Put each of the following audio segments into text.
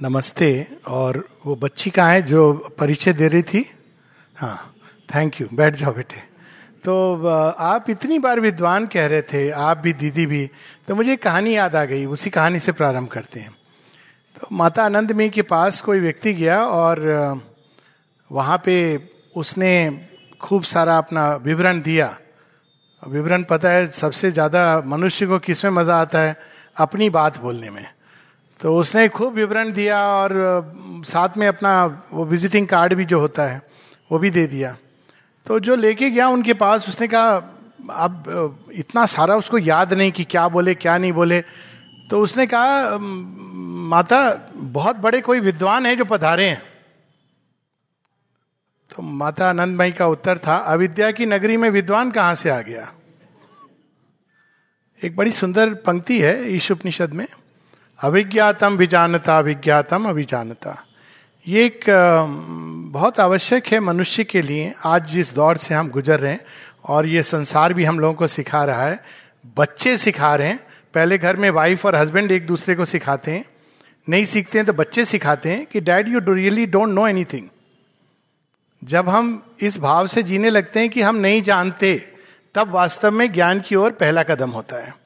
नमस्ते और वो बच्ची कहाँ है जो परिचय दे रही थी? हाँ थैंक यू बैठ जाओ बेटे। तो आप इतनी बार विद्वान कह रहे थे, आप भी, दीदी भी तो मुझे कहानी याद आ गई, उसी कहानी से प्रारंभ करते हैं। तो माता आनंद में के पास कोई व्यक्ति गया और वहाँ पे उसने खूब सारा अपना विवरण दिया। विवरण पता है, सबसे ज़्यादा मनुष्य को किसमें मज़ा आता है? अपनी बात बोलने में। तो उसने खूब विवरण दिया और साथ में अपना वो विजिटिंग कार्ड भी जो होता है, वो भी दे दिया। तो जो लेके गया उनके पास, उसने कहा, अब इतना सारा उसको याद नहीं कि क्या बोले, क्या नहीं बोले। तो उसने कहा माता, बहुत बड़े कोई विद्वान है जो पधारे हैं। तो माता आनंदमयी का उत्तर था, अविद्या की नगरी में विद्वान कहाँ से आ गया? एक बड़ी सुंदर पंक्ति है ईश उपनिषद में। अभिज्ञातम विजानता, अभिज्ञातम अभिजानता। ये एक बहुत आवश्यक है मनुष्य के लिए। आज जिस दौर से हम गुजर रहे हैं और ये संसार भी हम लोगों को सिखा रहा है, बच्चे सिखा रहे हैं। पहले घर में वाइफ और हस्बैंड एक दूसरे को सिखाते हैं। नहीं सीखते हैं तो बच्चे सिखाते हैं कि dad you really don't know anything जब हम इस भाव से जीने लगते हैं कि हम नहीं जानते, तब वास्तव में ज्ञान की ओर पहला कदम होता है।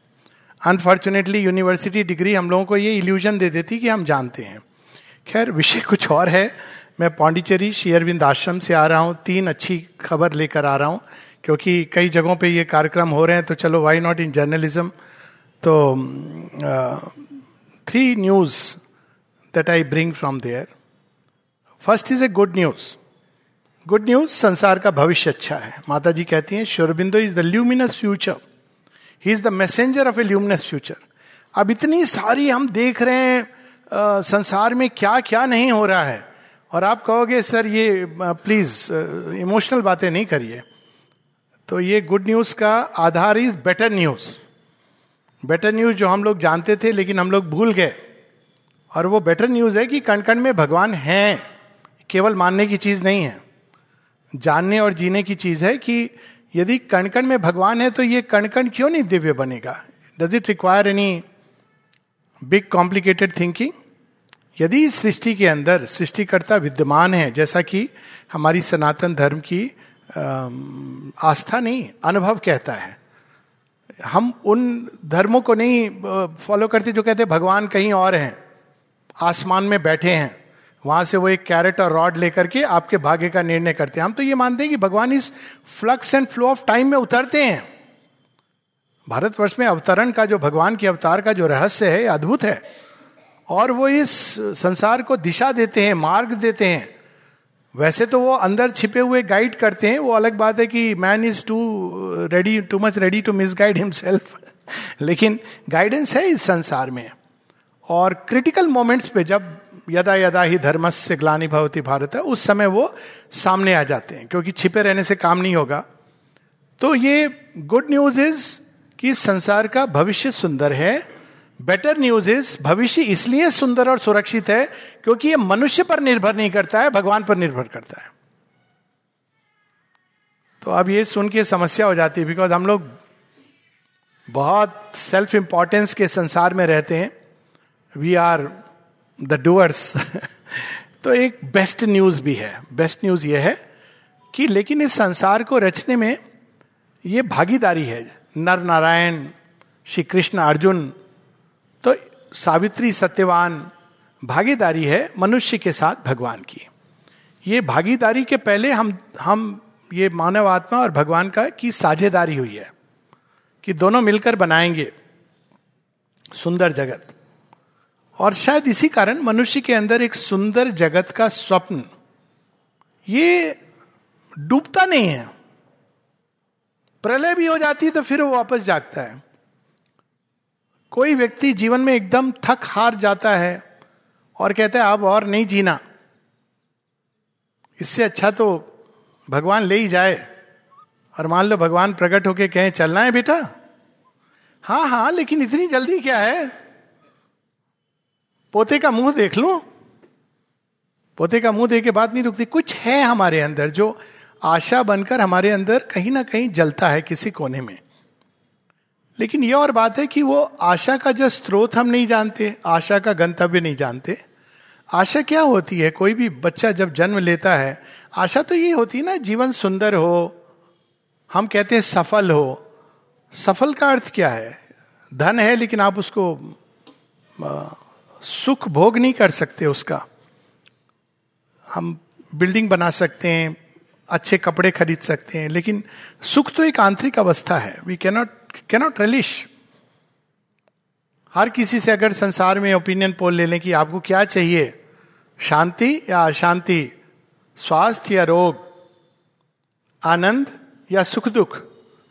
अनफॉर्चुनेटली यूनिवर्सिटी डिग्री हम लोगों को ये इल्यूजन दे देती कि हम जानते हैं। खैर, विषय कुछ और है। मैं पांडिचेरी शेयरविंद आश्रम से आ रहा हूँ। तीन अच्छी खबर लेकर आ रहा हूँ, क्योंकि कई जगहों पे ये कार्यक्रम हो रहे हैं तो चलो वाई नॉट इन जर्नलिज्म तो three news that I bring from there first is a good news good news संसार का भविष्य अच्छा है। माता जी कहती हैं Sri Aurobindo is the luminous future he is the messenger of a luminous future अब इतनी सारी हम देख रहे हैं आ, संसार में क्या क्या नहीं हो रहा है। और आप कहोगे सर ये प्लीज़ इमोशनल बातें नहीं करिए। तो ये गुड न्यूज़ का आधार is better news better news जो हम लोग जानते थे लेकिन हम लोग भूल गए। और वो बेटर न्यूज़ है कि कण कण में भगवान हैं। केवल मानने की चीज़ नहीं है। जानने और जीने की चीज़ है कि यदि कण कण में भगवान है तो ये कण कण क्यों नहीं दिव्य बनेगा? Does it require any big complicated thinking यदि सृष्टि के अंदर सृष्टिकर्ता विद्यमान है, जैसा कि हमारी सनातन धर्म की आस्था नहीं, अनुभव कहता है। हम उन धर्मों को नहीं फॉलो करते जो कहते भगवान कहीं और हैं, आसमान में बैठे हैं। वहाँ से वो एक कैरेट और रॉड लेकर के आपके भाग्य का निर्णय करते हैं। हम तो ये मानते हैं कि भगवान इस flux and flow of time में उतरते हैं। भारतवर्ष में अवतरण का जो भगवान के अवतार का जो रहस्य है अद्भुत है। और वो इस संसार को दिशा देते हैं, मार्ग देते हैं। वैसे तो वो अंदर छिपे हुए गाइड करते हैं। वो अलग बात है कि man is too ready too much ready to misguide himself लेकिन गाइडेंस है इस संसार में। और क्रिटिकल मोमेंट्स पे जब यदा यदा ही धर्म से ग्लानी भवती भारत है उस समय वो सामने आ जाते हैं, क्योंकि छिपे रहने से काम नहीं होगा। तो ये गुड न्यूज़ इज़ कि संसार का भविष्य सुंदर है बेटर न्यूज़ इज़ भविष्य इसलिए सुंदर और सुरक्षित है, क्योंकि ये मनुष्य पर निर्भर नहीं करता है, भगवान पर निर्भर करता है। तो अब ये सुन के समस्या हो जाती है बिकॉज़ हम लोग बहुत सेल्फ इंपॉर्टेंस के संसार में रहते हैं। We are the doors. तो एक बेस्ट न्यूज़ भी है। बेस्ट न्यूज़ ये है कि लेकिन इस संसार को रचने में ये भागीदारी है। नर नारायण श्री कृष्ण अर्जुन तो सावित्री, सत्यवान, भागीदारी है मनुष्य के साथ भगवान की। ये भागीदारी के पहले हम हम ये मानव आत्मा और भगवान का की साझेदारी हुई है, कि दोनों मिलकर बनाएँगे सुंदर जगत। और शायद इसी कारण मनुष्य के अंदर एक सुंदर जगत का स्वप्न, ये डूबता नहीं है। प्रलय भी हो जाती है तो फिर वो वापस जागता है। कोई व्यक्ति जीवन में एकदम थक हार जाता है और कहता है, अब और नहीं जीना। इससे अच्छा तो भगवान ले ही जाए और मान लो भगवान प्रकट होके कहें, चलना है बेटा? हाँ हाँ लेकिन इतनी जल्दी क्या है? पोते का मुँह देख लो? पोते का मुँह देख के बात नहीं रुकती। कुछ है हमारे अंदर जो आशा बनकर हमारे अंदर कहीं ना कहीं जलता है किसी कोने में। लेकिन यह और बात है कि वो आशा का जो स्रोत हम नहीं जानते, आशा का गंतव्य नहीं जानते। आशा क्या होती है? कोई भी बच्चा जब जन्म लेता है, आशा तो ये होती है ना, जीवन सुंदर हो, हम कहते हैं सफल हो। सफल का अर्थ क्या है? धन है, लेकिन आप उसको सुख भोग नहीं कर सकते उसका। हम बिल्डिंग बना सकते हैं, अच्छे कपड़े खरीद सकते हैं, लेकिन सुख तो एक आंतरिक अवस्था है। वी कैनॉट कैनॉट रिलिश हर किसी से अगर संसार में ओपिनियन पोल ले लें कि आपको क्या चाहिए? शांति या अशांति? स्वास्थ्य या रोग? आनंद या सुख दुख?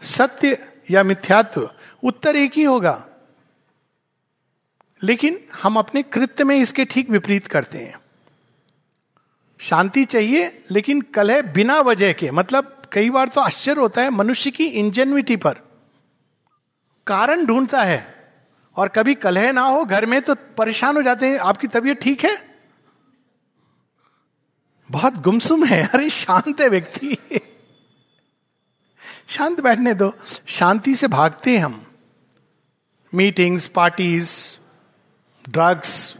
सत्य या मिथ्यात्व? उत्तर एक ही होगा। लेकिन हम अपने कृत्य में इसके ठीक विपरीत करते हैं। शांति चाहिए, लेकिन कलह बिना वजह के मतलब कई बार तो आश्चर्य होता है मनुष्य की इंजेन्युटी पर। कारण ढूंढता है, और कभी कलह ना हो घर में तो परेशान हो जाते हैं, आपकी तबीयत ठीक है? बहुत गुमसुम है, अरे शांत है व्यक्ति। शांत बैठने दो, शांति से भागते हैं हम। मीटिंग्स पार्टीज़ ड्रग्स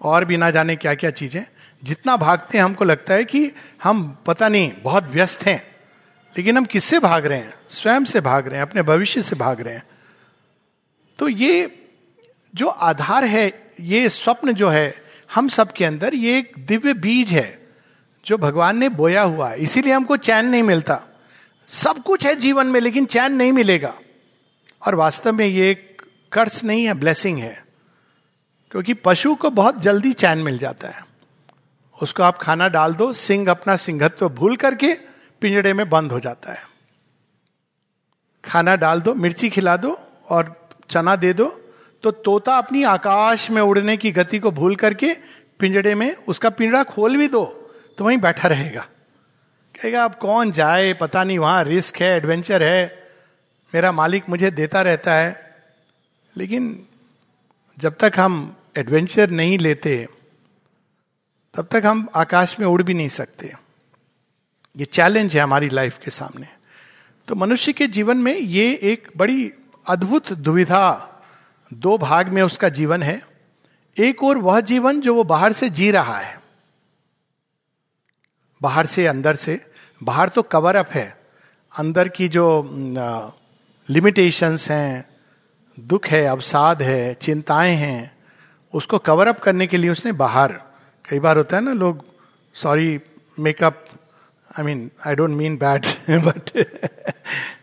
और भी ना जाने क्या क्या चीज़ें। जितना भागते हैं, हमको लगता है कि हम पता नहीं, बहुत व्यस्त हैं। लेकिन हम किससे भाग रहे हैं? स्वयं से भाग रहे हैं, अपने भविष्य से भाग रहे हैं। तो ये जो आधार है, ये स्वप्न जो है, हम सब के अंदर ये एक दिव्य बीज है, जो भगवान ने बोया हुआ है। इसीलिए हमको चैन नहीं मिलता। सब कुछ है जीवन में, लेकिन चैन नहीं मिलेगा। और वास्तव में ये एक कर्स नहीं है ब्लेसिंग है। क्योंकि पशु को बहुत जल्दी चैन मिल जाता है। उसको आप खाना डाल दो सिंह अपना सिंहत्व भूल करके पिंजड़े में बंद हो जाता है। खाना डाल दो, मिर्ची खिला दो और चना दे दो तो तोता अपनी आकाश में उड़ने की गति को भूल करके पिंजड़े में उसका पिंजड़ा खोल भी दो तो वहीं बैठा रहेगा। कहेगा, अब कौन जाए? पता नहीं, वहाँ रिस्क है, एडवेंचर है। मेरा मालिक मुझे देता रहता है। लेकिन जब तक हम एडवेंचर नहीं लेते, तब तक हम आकाश में उड़ भी नहीं सकते। ये चैलेंज है हमारी लाइफ के सामने। तो मनुष्य के जीवन में ये एक बड़ी अद्भुत दुविधा, दो भाग में उसका जीवन है। एक और वह जीवन जो वो बाहर से जी रहा है। बाहर से, अंदर से। बाहर तो कवर अप है। अंदर की जो लिमिटेशंस हैं, दुख है, अवसाद है, चिंताएँ हैं उसको कवर अप करने के लिए उसने बाहर, कई बार होता है ना लोग sorry makeup I mean I don't mean bad but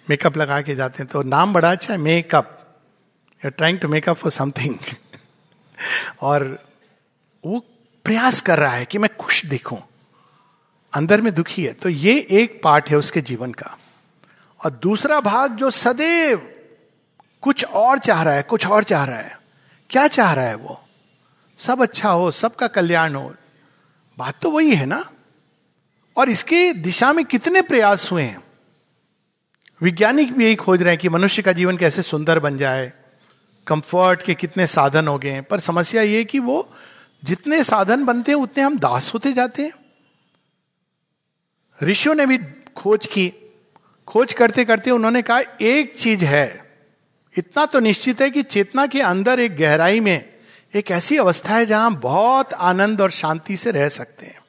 makeup लगा के जाते हैं तो नाम बड़ा अच्छा है makeup you are trying to make up for something और वो प्रयास कर रहा है कि मैं खुश दिखूं। अंदर में दुखी है। तो ये एक पार्ट है उसके जीवन का। और दूसरा भाग जो सदैव कुछ और चाह रहा है, कुछ और चाह रहा है। क्या चाह रहा है वो? सब अच्छा हो, सबका कल्याण हो। बात तो वही है ना? और इसके दिशा में कितने प्रयास हुए हैं? वैज्ञानिक भी यही खोज रहे हैं कि मनुष्य का जीवन कैसे सुंदर बन जाए, कंफर्ट के कितने साधन हो गए हैं। पर समस्या ये कि वो जितने साधन बनते हैं, उतने हम दास होते जाते हैं। ऋषियों ने भी खोज की। खोज करते करते उन्होंने कहा, एक चीज़ है, इतना तो निश्चित है कि चेतना के अंदर एक गहराई में एक ऐसी अवस्था है जहाँ बहुत आनंद और शांति से रह सकते हैं।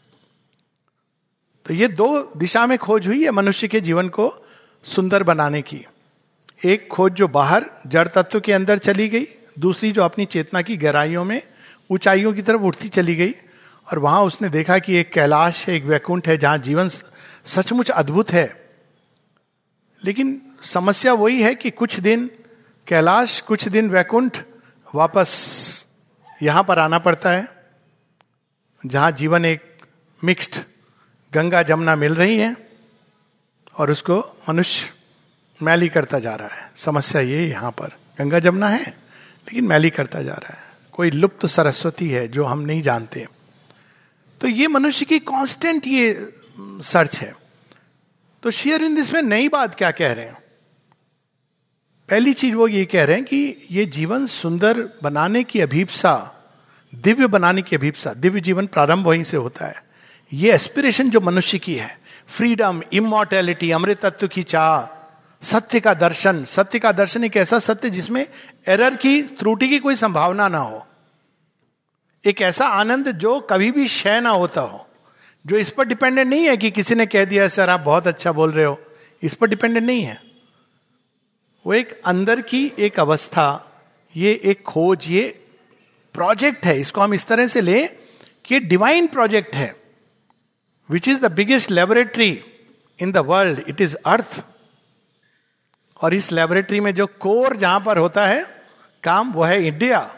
तो ये दो दिशा में खोज हुई है मनुष्य के जीवन को सुंदर बनाने की। एक खोज जो बाहर जड़ तत्व के अंदर चली गई, दूसरी जो अपनी चेतना की गहराइयों में ऊंचाइयों की तरफ़ उठती चली गई, और वहाँ उसने देखा कि एक कैलाश है, एक वैकुंठ है, जहाँ जीवन सचमुच अद्भुत है। लेकिन समस्या वही है कि कुछ दिन कैलाश, कुछ दिन वैकुंठ वापस यहाँ पर आना पड़ता है, जहाँ जीवन एक मिक्स्ड गंगा जमुना मिल रही है और उसको मनुष्य मैली करता जा रहा है। समस्या ये यहाँ पर। गंगा जमुना है, लेकिन मैली करता जा रहा है। कोई लुप्त सरस्वती है जो हम नहीं जानते। तो ये मनुष्य की कांस्टेंट ये सर्च है। तो शेयर इन दिस में नई बात क्या कह रहे हैं? पहली चीज़ वो ये कह रहे हैं कि ये जीवन सुंदर बनाने की अभीपसा, दिव्य बनाने की अभीपसा, दिव्य जीवन प्रारंभ वहीं से होता है। ये एस्पिरेशन जो मनुष्य की है फ्रीडम इमोर्टेलिटी अमृतत्व की चाह, सत्य का दर्शन, सत्य का दर्शन एक ऐसा सत्य जिसमें एरर की, त्रुटि की कोई संभावना ना हो। एक ऐसा आनंद जो कभी भी क्षय ना होता हो, जो इस पर डिपेंडेंट नहीं है कि किसी ने कह दिया, सर, आप बहुत अच्छा बोल रहे हो। इस पर डिपेंडेंट नहीं है। वो एक अंदर की एक अवस्था, ये एक खोज, ये प्रोजेक्ट है। इसको हम इस तरह से लें कि डिवाइन प्रोजेक्ट है which is the biggest laboratory in the world it is earth और इस लेबोरेटरी में जो कोर जहाँ पर होता है, काम वो है India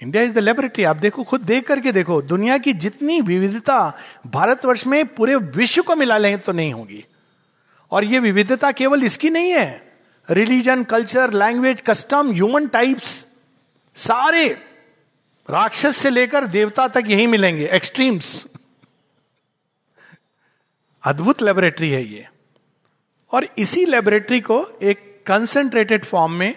India is the laboratory आप देखो, खुद देख करके देखो, दुनिया की जितनी विविधता भारतवर्ष में पूरे विश्व को मिला लें तो नहीं होगी। और ये विविधता केवल इसकी नहीं है religion culture language custom human types सारे राक्षस से लेकर देवता तक यही मिलेंगे एक्सट्रीम्स अद्भुत लेबोरेटरी है ये। और इसी लेबोरेटरी को एक कंसेंट्रेटेड फॉर्म में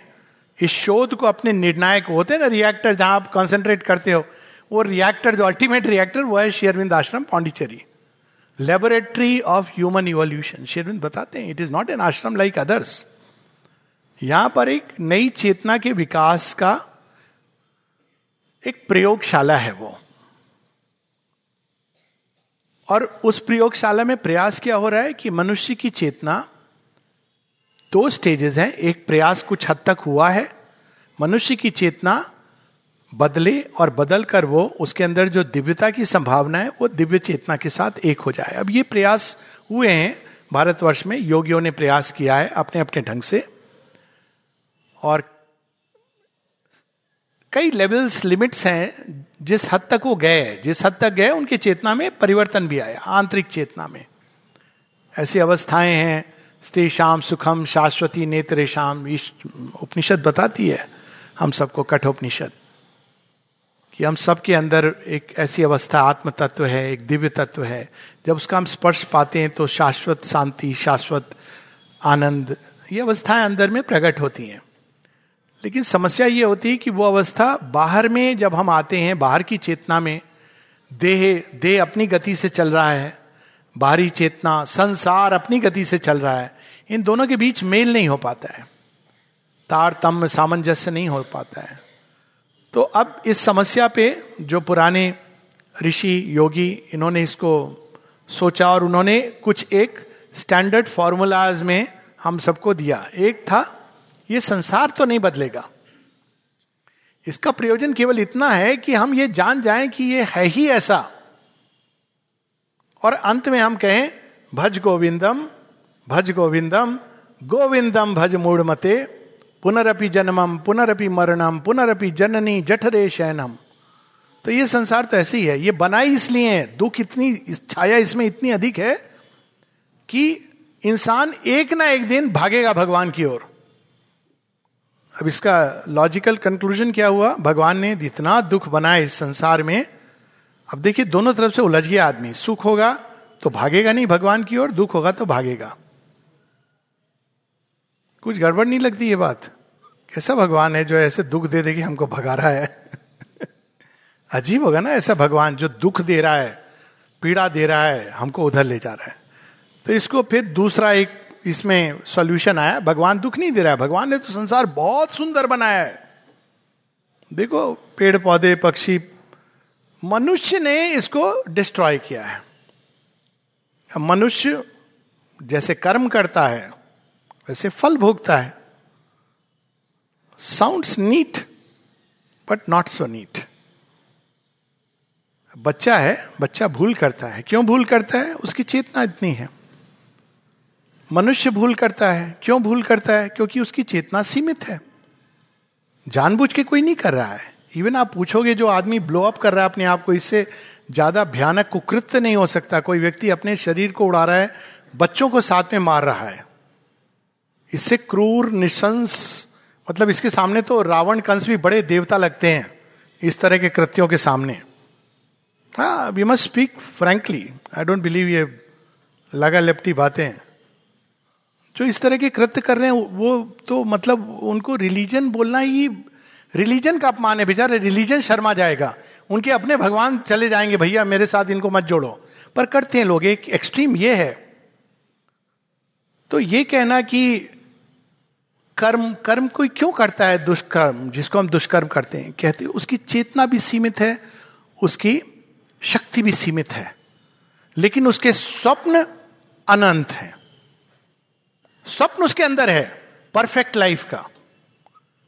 इस शोध को अपने निर्णायक होते हैं ना रिएक्टर जहाँ आप कंसेंट्रेट करते हो, वो रिएक्टर जो अल्टीमेट रिएक्टर वो है Sri Aurobindo Ashram, Pondicherry. Laboratory of human evolution Sri Aurobindo बताते हैं it is not an ashram like others यहाँ पर एक नई चेतना के विकास का एक प्रयोगशाला है वो। और उस प्रयोगशाला में प्रयास क्या हो रहा है कि मनुष्य की चेतना दो स्टेजेस हैं। एक प्रयास कुछ हद तक हुआ है। मनुष्य की चेतना बदले और बदल कर वो, उसके अंदर जो दिव्यता की संभावना है, वो दिव्य चेतना के साथ एक हो जाए। अब ये प्रयास हुए हैं। भारतवर्ष में योगियों ने प्रयास किया है अपने अपने ढंग से। और कई लेवल्स लिमिट्स हैं, जिस हद तक वो गए, जिस हद तक गए, उनकी चेतना में परिवर्तन भी आया, आंतरिक चेतना में। ऐसी अवस्थाएँ हैं, स्त्री शाम सुखम, शाश्वती नेत्र शाम उपनिषद बताती है, हम सबको कठोपनिषद, कि हम सबके अंदर एक ऐसी अवस्था आत्म तत्व है, एक दिव्य तत्व है, जब उसका हम स्पर्श पाते हैं तो शाश्वत शांति, शाश्वत आनंद, ये अवस्थाएँ अंदर में प्रकट होती हैं। लेकिन समस्या ये होती है कि वो अवस्था बाहर में जब हम आते हैं, बाहर की चेतना में, देह देह अपनी गति से चल रहा है, बाहरी चेतना, संसार अपनी गति से चल रहा है, इन दोनों के बीच मेल नहीं हो पाता है। तारतम्य सामंजस्य नहीं हो पाता है। तो अब इस समस्या पे जो पुराने ऋषि, योगी, इन्होंने इसको सोचा और उन्होंने कुछ एक स्टैंडर्ड फॉर्मूलाज में हम सबको दिया। एक था ये संसार तो नहीं बदलेगा। इसका प्रयोजन केवल इतना है कि हम ये जान जाएँ कि ये है ही ऐसा। और अंत में हम कहें, भज गोविंदम भज गोविंदम गोविंदम भज मूड मते पुनरपि जन्मम पुनरअपि मरणम पुनरअपि जननी जठरे शयनम। तो ये संसार तो ऐसे ही है। ये बनाई इसलिए है। दुख इतनी छाया इसमें इतनी अधिक है कि इंसान एक ना एक दिन भागेगा भगवान की ओर। अब इसका लॉजिकल कंक्लूजन क्या हुआ? भगवान ने इतना दुख बनाया इस संसार में, अब देखिए दोनों तरफ़ से उलझ गया आदमी। सुख होगा तो भागेगा नहीं भगवान की ओर, दुख होगा तो भागेगा। कुछ गड़बड़ नहीं लगती ये बात? कैसा भगवान है जो ऐसे दुख दे दे हमको भगा रहा है? अजीब होगा ना ऐसा भगवान जो दुख दे रहा है, पीड़ा दे रहा है, हमको उधर ले जा रहा है। तो इसको फिर दूसरा एक इसमें सॉल्यूशन आया। भगवान दुख नहीं दे रहा है। भगवान ने तो संसार बहुत सुंदर बनाया है। देखो पेड़ पौधे पक्षी, मनुष्य ने इसको डिस्ट्रॉय किया है। मनुष्य जैसे कर्म करता है, वैसे फल भोगता है। Sounds neat but not so neat बच्चा है, बच्चा भूल करता है। क्यों भूल करता है? उसकी चेतना इतनी है। मनुष्य भूल करता है। क्यों भूल करता है? क्योंकि उसकी चेतना सीमित है। जानबूझ के कोई नहीं कर रहा है। इवन आप पूछोगे, जो आदमी ब्लो अप कर रहा है अपने आप को, इससे ज़्यादा भयानक कुकृत्य नहीं हो सकता। कोई व्यक्ति अपने शरीर को उड़ा रहा है, बच्चों को साथ में मार रहा है। इससे क्रूर, निशंस मतलब इसके सामने तो रावण कंस भी बड़े देवता लगते हैं, इस तरह के कृत्यों के सामने। हाँ we must speak frankly I don't believe ये लगा लिपटी बातें जो इस तरह के कृत्य कर रहे हैं, वो तो मतलब उनको रिलीजन बोलना ही, रिलीजन का अपमान है बेचारे, रिलीजन शर्मा जाएगा। उनके अपने भगवान चले जाएँगे, भैया, मेरे साथ इनको मत जोड़ो। पर करते हैं लोग, एक एक्सट्रीम ये है। तो ये कहना कि कर्म कर्म कोई क्यों करता है? दुष्कर्म, जिसको हम दुष्कर्म करते हैं। कहते हैं, उसकी चेतना भी सीमित है, उसकी शक्ति भी सीमित है। लेकिन उसके स्वप्न अनंत है। स्वप्न उसके अंदर है परफेक्ट लाइफ का।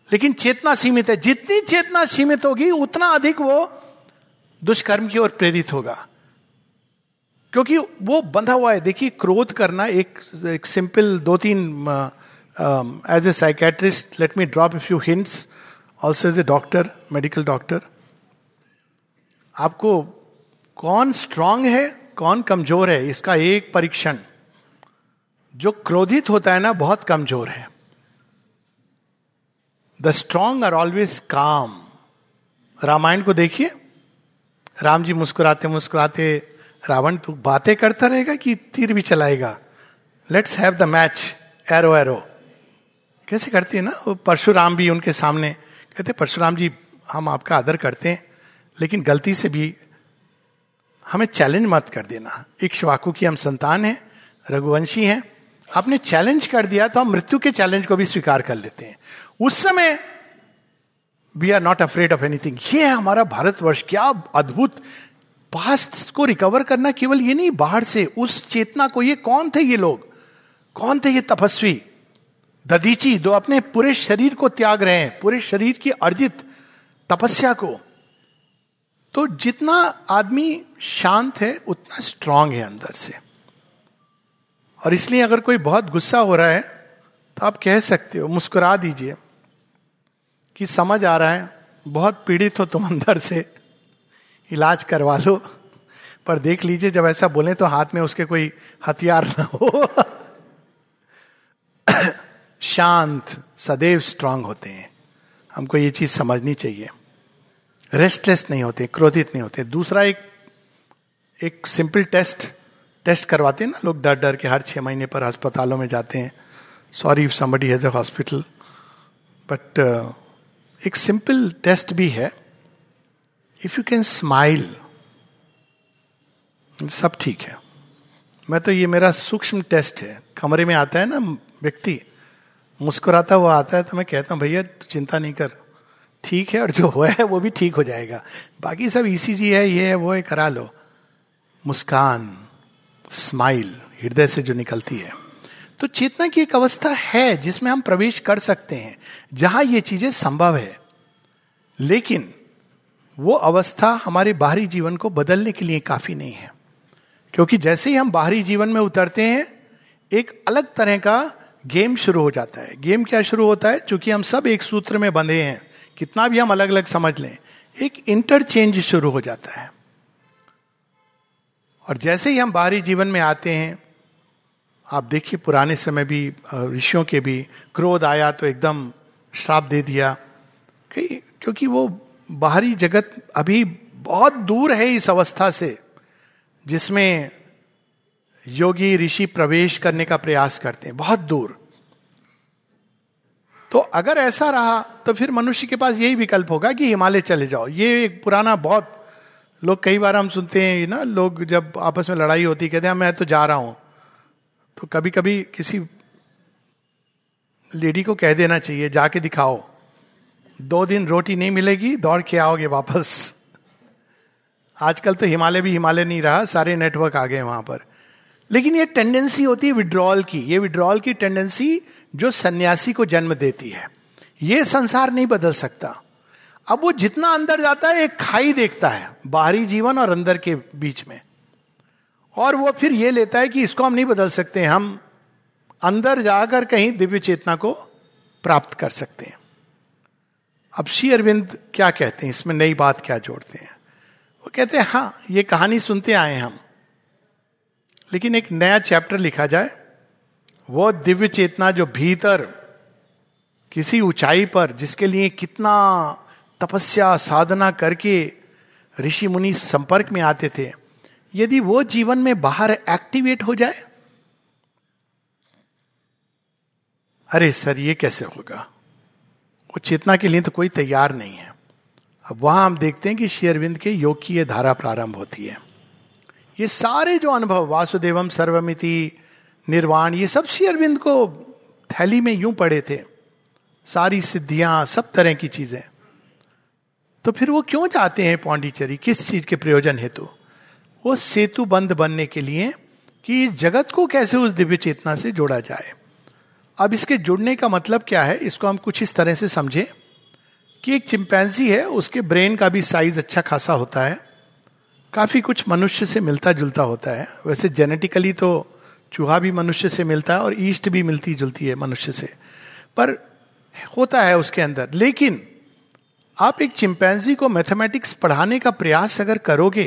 लेकिन चेतना सीमित है। जितनी चेतना सीमित होगी, उतना अधिक वो दुष्कर्म की ओर प्रेरित होगा। क्योंकि वो बंधा हुआ है। देखिए, क्रोध करना एक एक सिंपल दो तीन as a psychiatrist let me drop few hints also as a doctor medical doctor आपको कौन स्ट्रांग है, कौन कमज़ोर है, इसका एक परीक्षण। जो क्रोधित होता है ना, बहुत कमज़ोर है। द स्ट्रांग आर ऑलवेज काम रामायण को देखिए। राम जी मुस्कुराते मुस्कुराते, रावण तू बातें करता रहेगा कि तीर भी चलाएगा। Let's have the match arrow arrow कैसे करती है ना, वो परशुराम भी उनके सामने कहते परशुराम जी, हम आपका आदर करते हैं, लेकिन गलती से भी हमें चैलेंज मत कर देना। इक्ष्वाकु की हम संतान हैं, रघुवंशी हैं आपने चैलेंज कर दिया तो हम मृत्यु के चैलेंज को भी स्वीकार कर लेते हैं। उस समय we are not afraid of anything ये है हमारा भारतवर्ष। क्या अद्भुत पास्ट को रिकवर करना केवल ये नहीं, बाहर से उस चेतना को, ये कौन थे ये लोग? कौन थे ये तपस्वी? ददीची जो अपने पूरे शरीर को त्याग रहे हैं, पूरे शरीर की अर्जित तपस्या को। तो जितना आदमी शांत है, उतना स्ट्रांग है अंदर से। और इसलिए अगर कोई बहुत गुस्सा हो रहा है तो आप कह सकते हो, मुस्कुरा दीजिए कि समझ आ रहा है, बहुत पीड़ित हो तुम अंदर से। इलाज करवा लो, पर देख लीजिए, जब ऐसा बोले तो हाथ में उसके कोई हथियार ना हो। शांत, सदैव स्ट्रांग होते हैं। हमको ये चीज़ समझनी चाहिए। रेस्टलेस नहीं होते, क्रोधित नहीं होते। दूसरा एक एक सिंपल टेस्ट टेस्ट करवाते हैं ना लोग, डर डर के हर छः महीने पर अस्पतालों में जाते हैं। Sorry if somebody has a hospital but एक सिंपल टेस्ट भी है। इफ़ यू कैन स्माइल सब ठीक है। मैं तो ये मेरा सूक्ष्म टेस्ट है। कमरे में आता है ना व्यक्ति, मुस्कुराता हुआ आता है तो मैं कहता हूँ, भैया चिंता नहीं कर। ठीक है और जो हुआ है वो भी ठीक हो जाएगा। बाकी सब ईसीजी है, ये है, वो है, करा लो। मुस्कान। स्माइल, हृदय से जो निकलती है। तो चेतना की एक अवस्था है जिसमें हम प्रवेश कर सकते हैं, जहाँ ये चीज़ें संभव है। लेकिन वो अवस्था हमारे बाहरी जीवन को बदलने के लिए काफ़ी नहीं है। क्योंकि जैसे ही हम बाहरी जीवन में उतरते हैं, एक अलग तरह का गेम शुरू हो जाता है। गेम क्या शुरू होता है? क्योंकि हम सब एक सूत्र में बंधे हैं, कितना भी हम अलग अलग समझ लें, एक इंटरचेंज शुरू हो जाता है। और जैसे ही हम बाहरी जीवन में आते हैं, आप देखिए पुराने समय भी ऋषियों के भी क्रोध आया तो एकदम श्राप दे दिया। कई, क्योंकि वो बाहरी जगत अभी बहुत दूर है इस अवस्था से, जिसमें योगी, ऋषि प्रवेश करने का प्रयास करते हैं, बहुत दूर। तो अगर ऐसा रहा तो फिर मनुष्य के पास यही विकल्प होगा कि हिमालय चले जाओ। ये एक पुराना बहुत लोग कई बार हम सुनते हैं ना, लोग जब आपस में लड़ाई होती, कहते हैं मैं तो जा रहा हूँ। तो कभी कभी किसी लेडी को कह देना चाहिए, जाके दिखाओ। दो दिन रोटी नहीं मिलेगी, दौड़ के आओगे वापस। आजकल तो हिमालय भी हिमालय नहीं रहा, सारे नेटवर्क आ गए वहाँ पर। लेकिन ये टेंडेंसी होती है विड्रॉल की। ये विड्रॉल की टेंडेंसी जो सन्यासी को जन्म देती है। ये संसार नहीं बदल सकता। अब वो जितना अंदर जाता है, एक खाई देखता है, बाहरी जीवन और अंदर के बीच में। और वो फिर ये लेता है कि इसको हम नहीं बदल सकते, हम अंदर जाकर कहीं दिव्य चेतना को प्राप्त कर सकते हैं। अब श्री अरविंद क्या कहते हैं? इसमें नई बात क्या जोड़ते हैं? वो कहते हैं हाँ ये कहानी सुनते आए हम। लेकिन एक नया चैप्टर लिखा जाए, वो दिव्य चेतना जो भीतर, किसी ऊंचाई पर, जिसके लिए कितना तपस्या, साधना करके ऋषि मुनि संपर्क में आते थे। यदि वो जीवन में बाहर एक्टिवेट हो जाए? अरे सर, ये कैसे होगा? वो चेतना के लिए तो कोई तैयार नहीं है। अब वहाँ हम देखते हैं कि शेयरविंद के योग की यह धारा प्रारंभ होती है। ये सारे जो अनुभव, वासुदेवम, सर्वमिति, निर्वाण, ये सब शेयरविंद को थैली में यूँ पड़े थे। सारी सिद्धियाँ, सब तरह की चीज़ें। तो फिर वो क्यों जाते हैं पौंडीचेरी? किस चीज़ के प्रयोजन हेतु? वो सेतु बंद बनने के लिए कि इस जगत को कैसे उस दिव्य चेतना से जोड़ा जाए। अब इसके जुड़ने का मतलब क्या है? इसको हम कुछ इस तरह से समझें कि एक चिंपैंजी है, उसके ब्रेन का भी साइज़ अच्छा खासा होता है। काफ़ी कुछ मनुष्य से मिलता जुलता होता है। वैसे जेनेटिकली तो चूहा भी मनुष्य से मिलता है और ईस्ट भी मिलती जुलती है मनुष्य से। पर होता है उसके अंदर। लेकिन आप एक चिंपैंजी को मैथमेटिक्स पढ़ाने का प्रयास अगर करोगे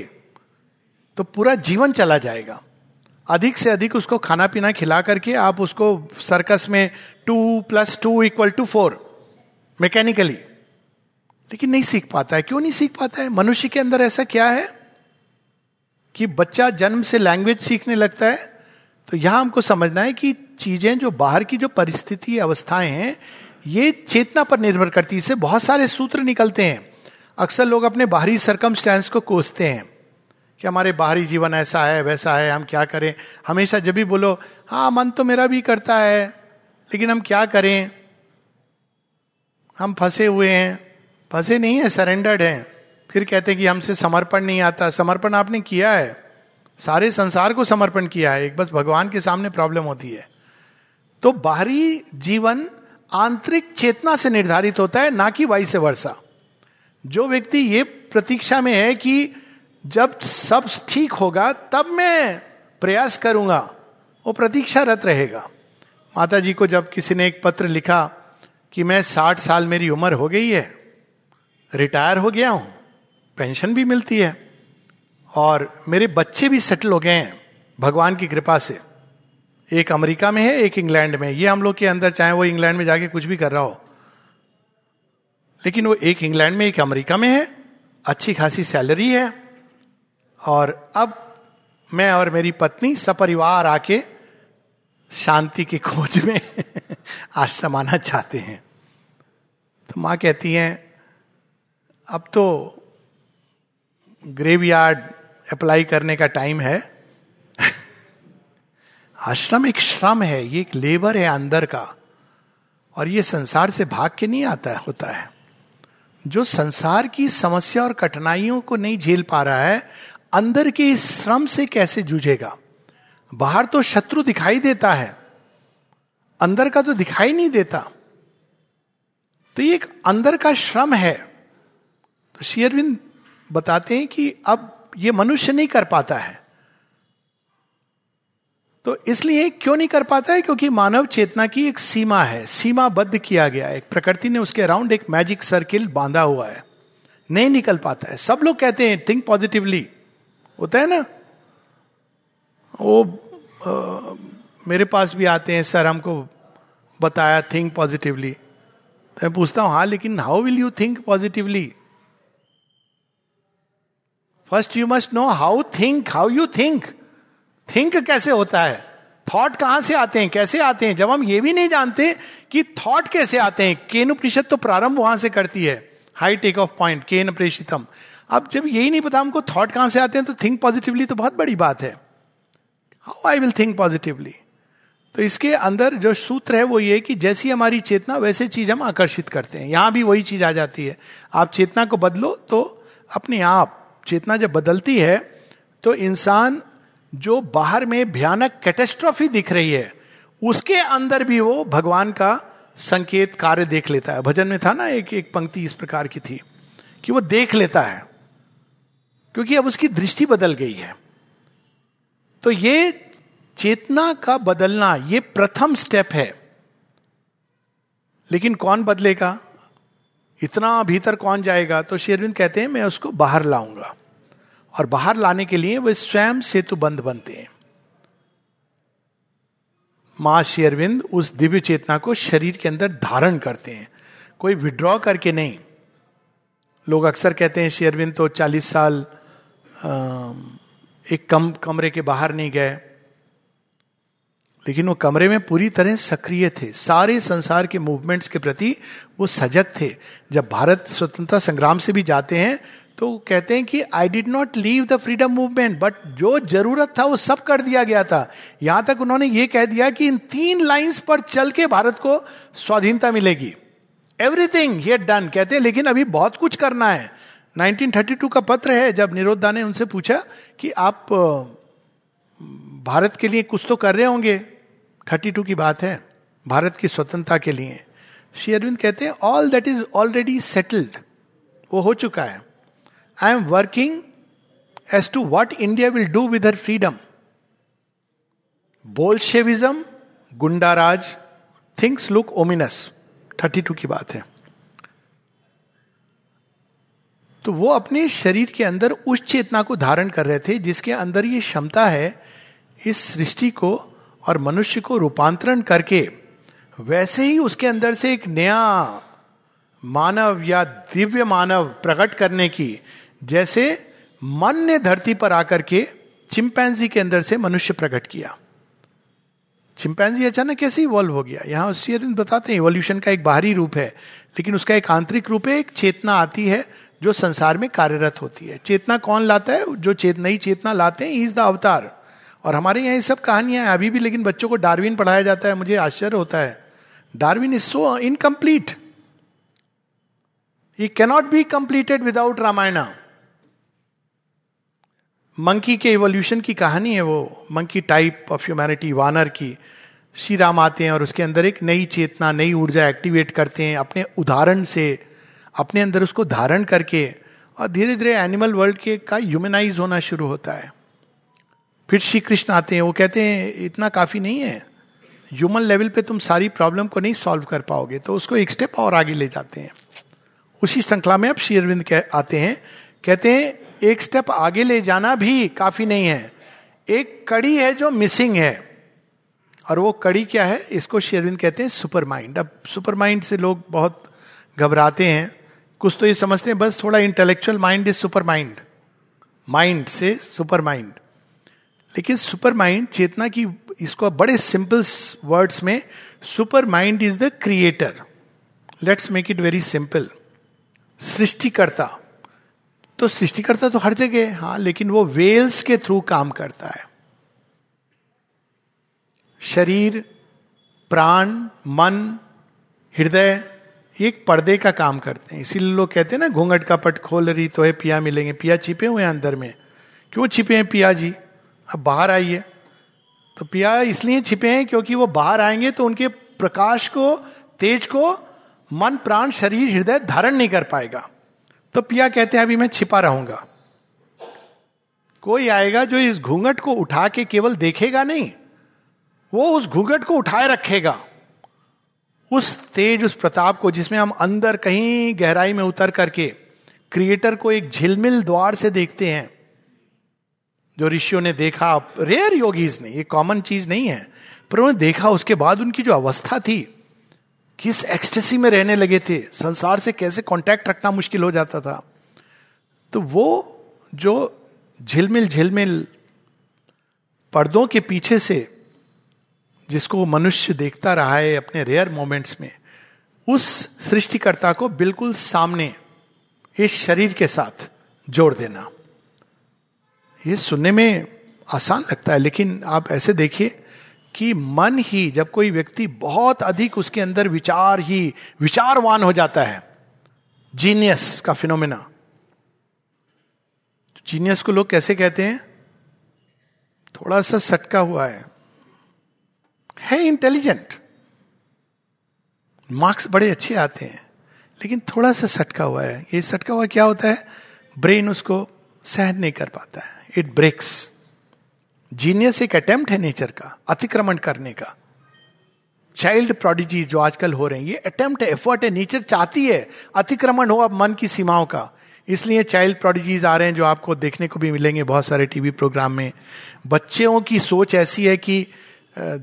तो पूरा जीवन चला जाएगा। अधिक से अधिक उसको खाना पीना खिला करके आप उसको सर्कस में two plus two equal to four mechanically लेकिन नहीं सीख पाता है। क्यों नहीं सीख पाता है? मनुष्य के अंदर ऐसा क्या है कि बच्चा जन्म से लैंग्वेज सीखने लगता है? तो यहाँ हमको समझना है कि चीज़ें जो बाहर की जो परिस्थिति, अवस्थाएँ हैं ये चेतना पर निर्भर करती है। इससे बहुत सारे सूत्र निकलते हैं। अक्सर लोग अपने बाहरी सरकम को कोसते हैं कि हमारे बाहरी जीवन ऐसा है, वैसा है, हम क्या करें? हमेशा जब भी बोलो हाँ मन तो मेरा भी करता है, लेकिन हम क्या करें? हम फंसे हुए हैं। फंसे नहीं है सरेंडर्ड हैं। फिर कहते हैं कि हमसे समर्पण नहीं आता। समर्पण आपने किया है। सारे संसार को समर्पण किया है। एक बस भगवान के सामने प्रॉब्लम होती है। तो बाहरी जीवन आंतरिक चेतना से निर्धारित होता है, ना कि वाई से वर्षा जो व्यक्ति ये प्रतीक्षा में है कि जब सब ठीक होगा, तब मैं प्रयास करूँगा, वो प्रतीक्षारत रहेगा। माता जी को जब किसी ने एक पत्र लिखा कि मैं साठ साल मेरी उम्र हो गई है, रिटायर हो गया हूँ, पेंशन भी मिलती है, और मेरे बच्चे भी सेटल हो गए हैं, भगवान की कृपा से एक अमेरिका में है, एक इंग्लैंड में ये हम लोग के अंदर, चाहे वो इंग्लैंड में जाके कुछ भी कर रहा हो। लेकिन वो एक इंग्लैंड में, एक अमेरिका में है। अच्छी खासी सैलरी है। और अब मैं और मेरी पत्नी सपरिवार आके शांति की खोज में आश्रम आना चाहते हैं। तो माँ कहती हैं, अब तो ग्रेवयार्ड अप्लाई करने का टाइम है। आश्रम एक श्रम है, ये एक लेबर है अंदर का। और ये संसार से भाग के नहीं आता है, होता है। जो संसार की समस्या और कठिनाइयों को नहीं झेल पा रहा है, अंदर के इस श्रम से कैसे जूझेगा? बाहर तो शत्रु दिखाई देता है, अंदर का तो दिखाई नहीं देता। तो ये एक अंदर का श्रम है। तो शेयरविंद बताते हैं कि अब ये मनुष्य नहीं कर पाता है। तो इसलिए क्यों नहीं कर पाता है? क्योंकि मानव चेतना की एक सीमा है। सीमाबद्ध किया गया है। प्रकृति ने उसके अराउंड एक मैजिक सर्किल बांधा हुआ है। नहीं निकल पाता है। सब लोग कहते हैं थिंक पॉजिटिवली होता है ना? वो आ, मेरे पास भी आते हैं सर हमको बताया थिंक पॉजिटिवली तो मैं पूछता हूँ हाँ लेकिन how will you think positively first you must know how think how you think think कैसे होता है? थॉट कहाँ से आते हैं? कैसे आते हैं? जब हम ये भी नहीं जानते कि थॉट कैसे आते हैं, केन उपनिषद तो प्रारंभ वहाँ से करती है। हाई टेक ऑफ़ पॉइंट केन प्रेषितम अब जब यही नहीं पता हमको थॉट कहाँ से आते हैं तो थिंक पॉजिटिवली तो बहुत बड़ी बात है। How I will think positively तो इसके अंदर जो सूत्र है वो ये कि जैसी हमारी चेतना, वैसे चीज़ हम आकर्षित करते हैं। यहाँ भी वही चीज़ आ जाती है। आप चेतना को बदलो तो अपने आप, चेतना जब बदलती है तो इंसान जो बाहर में भयानक कैटेस्ट्रॉफी दिख रही है, उसके अंदर भी वो भगवान का संकेत कार्य देख लेता है। भजन में था ना, एक एक पंक्ति इस प्रकार की थी कि वो देख लेता है, क्योंकि अब उसकी दृष्टि बदल गई है। तो ये चेतना का बदलना, ये प्रथम स्टेप है। लेकिन कौन बदलेगा? इतना भीतर कौन जाएगा? तो शेरविंद कहते हैं, मैं उसको बाहर लाऊँगा। और बाहर लाने के लिए वे स्वयं सेतु बंद बनते हैं। माँ शेरविंद उस दिव्य चेतना को शरीर के अंदर धारण करते हैं। कोई विड्रॉ करके नहीं। लोग अक्सर कहते हैं, शेरविंद तो 40 साल एक कम, कमरे के बाहर नहीं गए। लेकिन वो कमरे में पूरी तरह सक्रिय थे। सारे संसार के मूवमेंट्स के प्रति वो सजग थे। जब भारत स्वतंत्रता संग्राम से भी जाते हैं तो कहते हैं कि I did not leave the freedom movement but जो ज़रूरत था वो सब कर दिया गया था। यहाँ तक उन्होंने ये कह दिया कि इन तीन लाइंस पर चल के भारत को स्वाधीनता मिलेगी। एवरीथिंग ही डन कहते हैं, लेकिन अभी बहुत कुछ करना है। 1932 का पत्र है, जब निरोधा ने उनसे पूछा कि आप भारत के लिए कुछ तो कर रहे होंगे। 32 की बात है, भारत की स्वतंत्रता के लिए। श्री अरविंद कहते हैं all that is already settled वो हो चुका है। I am working as to what India will do with her freedom Bolshevism goonda raj things look ominous thirty two की बात है। तो वो अपने शरीर के अंदर उस चेतना को धारण कर रहे थे जिसके अंदर ये क्षमता है इस सृष्टि को और मनुष्य को रूपांतरण करके। वैसे ही उसके अंदर से एक नया मानव या दिव्य मानव प्रकट करने की जैसे मन ने धरती पर आकर के चिंपैंजी के अंदर से मनुष्य प्रकट किया। चिंपैंजी अचानक कैसे इवॉल्व हो गया? यहाँ अरविंद बताते हैं इवोल्यूशन का एक बाहरी रूप है, लेकिन उसका एक आंतरिक रूप है, एक चेतना आती है जो संसार में कार्यरत होती है। चेतना कौन लाता है? जो चेत, नई चेतना लाते हैं इज़ द अवतार और हमारे यहाँ ये सब कहानियाँ हैं, अभी भी, लेकिन बच्चों को डार्विन पढ़ाया जाता है, मुझे आश्चर्य होता है। Darwin is so incomplete he cannot be completed without Ramayana monkey के इवोल्यूशन की कहानी है वो। मंकी टाइप ऑफ़ ह्यूमैनिटी वानर की। श्री राम आते हैं और उसके अंदर एक नई चेतना, नई ऊर्जा एक्टिवेट करते हैं, अपने उदाहरण से, अपने अंदर उसको धारण करके और धीरे धीरे एनिमल वर्ल्ड के का ह्यूमेनाइज होना शुरू होता है। फिर श्री कृष्ण आते हैं, वो कहते हैं, इतना काफ़ी नहीं है। ह्यूमन लेवल पे तुम सारी प्रॉब्लम को नहीं सॉल्व कर पाओगे। तो उसको एक स्टेप और आगे ले जाते हैं। उसी श्रृंखला में अब श्री अरविंद आते हैं, कहते हैं एक स्टेप आगे ले जाना भी काफ़ी नहीं है। एक कड़ी है जो मिसिंग है। और वो कड़ी क्या है? इसको शेरविंद कहते हैं सुपर माइंड अब सुपर माइंड से लोग बहुत घबराते हैं। कुछ तो ये समझते हैं, बस थोड़ा intellectual mind is supermind mind से सुपर माइंड लेकिन सुपर माइंड चेतना की, इसको बड़े सिंपल वर्ड्स में supermind is the creator let's make it very simple सृष्टिकर्ता। तो सृष्टिकर्ता तो हर जगह है हाँ लेकिन वो वेल्स के थ्रू काम करता है। शरीर, प्राण, मन, हृदय एक पर्दे का काम करते हैं। इसीलिए लोग कहते हैं ना, घूंघट का पट खोल रही तो है, पिया मिलेंगे। पिया छिपे हुए हैं अंदर में। क्यों छिपे हैं पिया जी? अब बाहर आइए। तो पिया इसलिए छिपे हैं क्योंकि वो बाहर आएँगे तो उनके प्रकाश को, तेज को मन, प्राण, शरीर, हृदय धारण नहीं कर पाएगा। तो पिया कहते हैं, अभी मैं छिपा रहूँगा। कोई आएगा जो इस घूंघट को उठा के केवल देखेगा नहीं, वो उस घूंघट को उठाए रखेगा। उस तेज, उस प्रताप को जिसमें हम अंदर कहीं गहराई में उतर करके क्रिएटर को एक झिलमिल द्वार से देखते हैं, जो ऋषियों ने देखा, रेयर योगीज ने ये कॉमन चीज़ नहीं है, पर उन्होंने देखा, उसके बाद उनकी जो अवस्था थी किस एक्सटेसी में रहने लगे थे? संसार से कैसे कांटेक्ट रखना मुश्किल हो जाता था? तो वो जो झिलमिल झिलमिल पर्दों के पीछे से जिसको मनुष्य देखता रहा है अपने रेयर मोमेंट्स में, उस सृष्टिकर्ता को बिल्कुल सामने इस शरीर के साथ जोड़ देना। ये सुनने में आसान लगता है, लेकिन आप ऐसे देखिए कि मन ही, जब कोई व्यक्ति बहुत अधिक उसके अंदर विचार ही, विचारवान हो जाता है जीनियस का फिनोमिना जीनियस को लोग कैसे कहते हैं? थोड़ा सा सटका हुआ है। है इंटेलिजेंट मार्क्स बड़े अच्छे आते हैं, लेकिन थोड़ा सा सटका हुआ है। ये सटका हुआ क्या होता है? ब्रेन उसको सहन नहीं कर पाता है। इट ब्रेक्स जीनियस एक अटेम्प्ट है नेचर का अतिक्रमण करने का। चाइल्ड प्रोडिजी जो आजकल हो रहे हैं ये अटेम्प्ट है एफर्ट है नेचर चाहती है अतिक्रमण हो अब मन की सीमाओं का। इसलिए चाइल्ड प्रोडिजीज आ रहे हैं जो आपको देखने को भी मिलेंगे बहुत सारे टीवी प्रोग्राम में। बच्चों की सोच ऐसी है कि आ,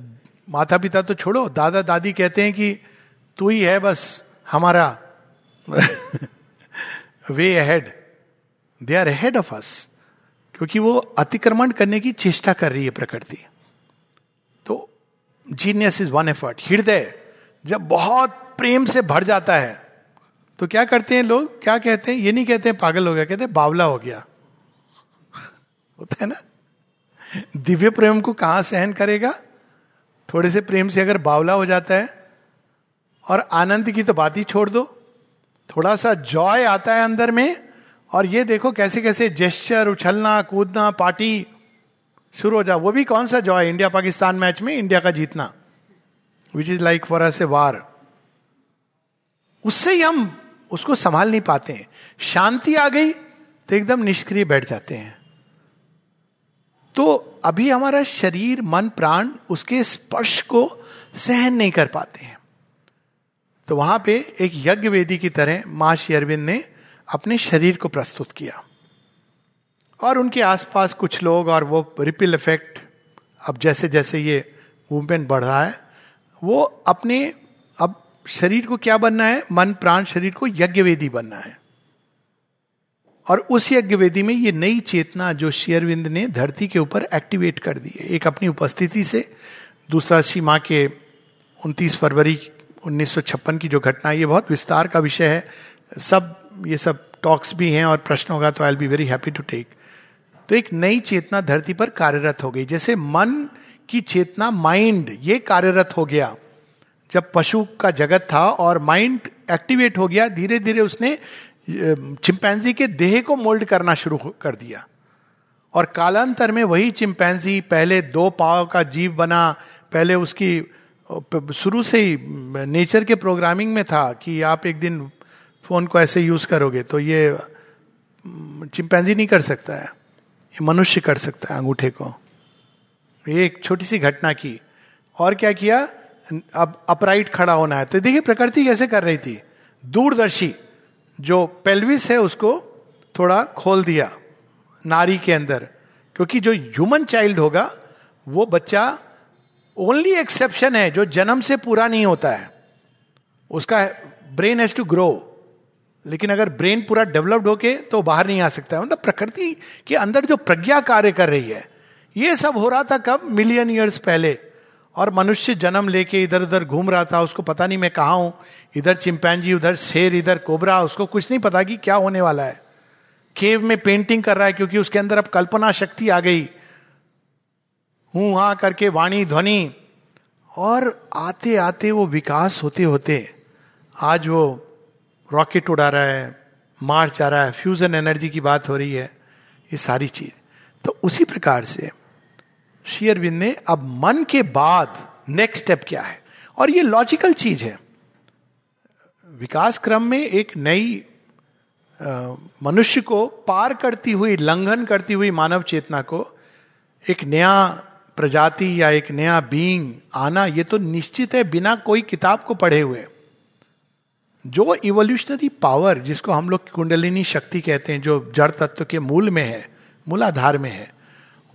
माता पिता तो छोड़ो दादा दादी कहते हैं कि तू ही है बस हमारा way ahead they are ahead of us क्योंकि वो अतिक्रमण करने की चेष्टा कर रही है प्रकृति। तो जीनियस इज़ वन एफर्ट हृदय जब बहुत प्रेम से भर जाता है तो क्या करते हैं लोग? क्या कहते हैं? ये नहीं कहते हैं पागल हो गया, कहते हैं बावला हो गया। होता है ना? दिव्य प्रेम को कहाँ सहन करेगा? थोड़े से प्रेम से अगर बावला हो जाता है, और आनंद की तो बात ही छोड़ दो। थोड़ा सा जॉय आता है अंदर में और ये देखो कैसे कैसे जेस्चर उछलना, कूदना, पार्टी शुरू हो जा। वो भी कौन सा जॉय इंडिया पाकिस्तान मैच में इंडिया का जीतना। Which is like for us a war उससे ही हम उसको संभाल नहीं पाते हैं। शांति आ गई तो एकदम निष्क्रिय बैठ जाते हैं। तो अभी हमारा शरीर, मन, प्राण उसके स्पर्श को सहन नहीं कर पाते हैं। तो वहाँ पे एक यज्ञ वेदी की तरह माँ अरविंद ने अपने शरीर को प्रस्तुत किया। और उनके आसपास कुछ लोग और वो रिपिल इफ़ेक्ट, अब जैसे जैसे ये मूवमेंट बढ़ रहा है, वो अपने, अब शरीर को क्या बनना है? मन, प्राण, शरीर को यज्ञ वेदी बनना है। और उस यज्ञ वेदी में ये नई चेतना जो शेयरविंद ने धरती के ऊपर एक्टिवेट कर दी है। एक अपनी उपस्थिति से, दूसरा सीमा के 29 फरवरी 1956 की जो घटना ये बहुत विस्तार का विषय है। सब ये सब टॉक्स भी हैं और प्रश्न होगा तो I be very happy to take तो एक नई चेतना धरती पर कार्यरत हो गई। जैसे मन की चेतना माइंड ये कार्यरत हो गया। जब पशु का जगत था और माइंड एक्टिवेट हो गया धीरे धीरे उसने चिंपैंजी के देह को मोल्ड करना शुरू कर दिया। और कालांतर में वही चिंपैंजी पहले दो पाव का जीव बना, पहले उसकी शुरू से ही नेचर के प्रोग्रामिंग में था कि आप एक दिन फ़ोन को ऐसे यूज़ करोगे तो ये चिंपैंजी नहीं कर सकता है। ये मनुष्य कर सकता है अंगूठे को। ये एक छोटी सी घटना की। और क्या किया? अब अपराइट खड़ा होना है। तो देखिए, प्रकृति कैसे कर रही थी। दूरदर्शी जो पेल्विस है, उसको थोड़ा खोल दिया नारी के अंदर। क्योंकि जो ह्यूमन चाइल्ड होगा, वो बच्चा ओनली एक्सेप्शन है, जो जन्म से पूरा नहीं होता है। उसका ब्रेन हैज़ टू ग्रो। लेकिन अगर ब्रेन पूरा डेवलप्ड होके तो बाहर नहीं आ सकता मतलब प्रकृति के अंदर जो प्रज्ञा कार्य कर रही है, ये सब हो रहा था कब? मिलियन ईयर्स पहले। और मनुष्य जन्म लेके इधर उधर घूम रहा था, उसको पता नहीं मैं कहा हूँ। इधर चिंपैंजी उधर शेर, इधर कोबरा उसको कुछ नहीं पता कि क्या होने वाला है। केव में पेंटिंग कर रहा है क्योंकि उसके अंदर अब कल्पना शक्ति आ गई। हूँ, हा करके वाणी, ध्वनि। और आते आते वो विकास होते होते आज वो रॉकेट उड़ा रहा है, मार्च जा रहा है फ्यूजन एनर्जी की बात हो रही है, ये सारी चीज़। तो उसी प्रकार से शेयरविंद ने अब मन के बाद नेक्स्ट स्टेप क्या है? और ये लॉजिकल चीज़ है। विकास क्रम में एक नई मनुष्य को पार करती हुई, लंघन करती हुई मानव चेतना को एक नया प्रजाति या एक नया बीइंग आना, ये तो निश्चित है, बिना कोई किताब को पढ़े हुए। जो इवोल्यूशनरी पावर जिसको हम लोग कुंडलिनी शक्ति कहते हैं, जो जड़ तत्व के मूल में है, मूलाधार में है,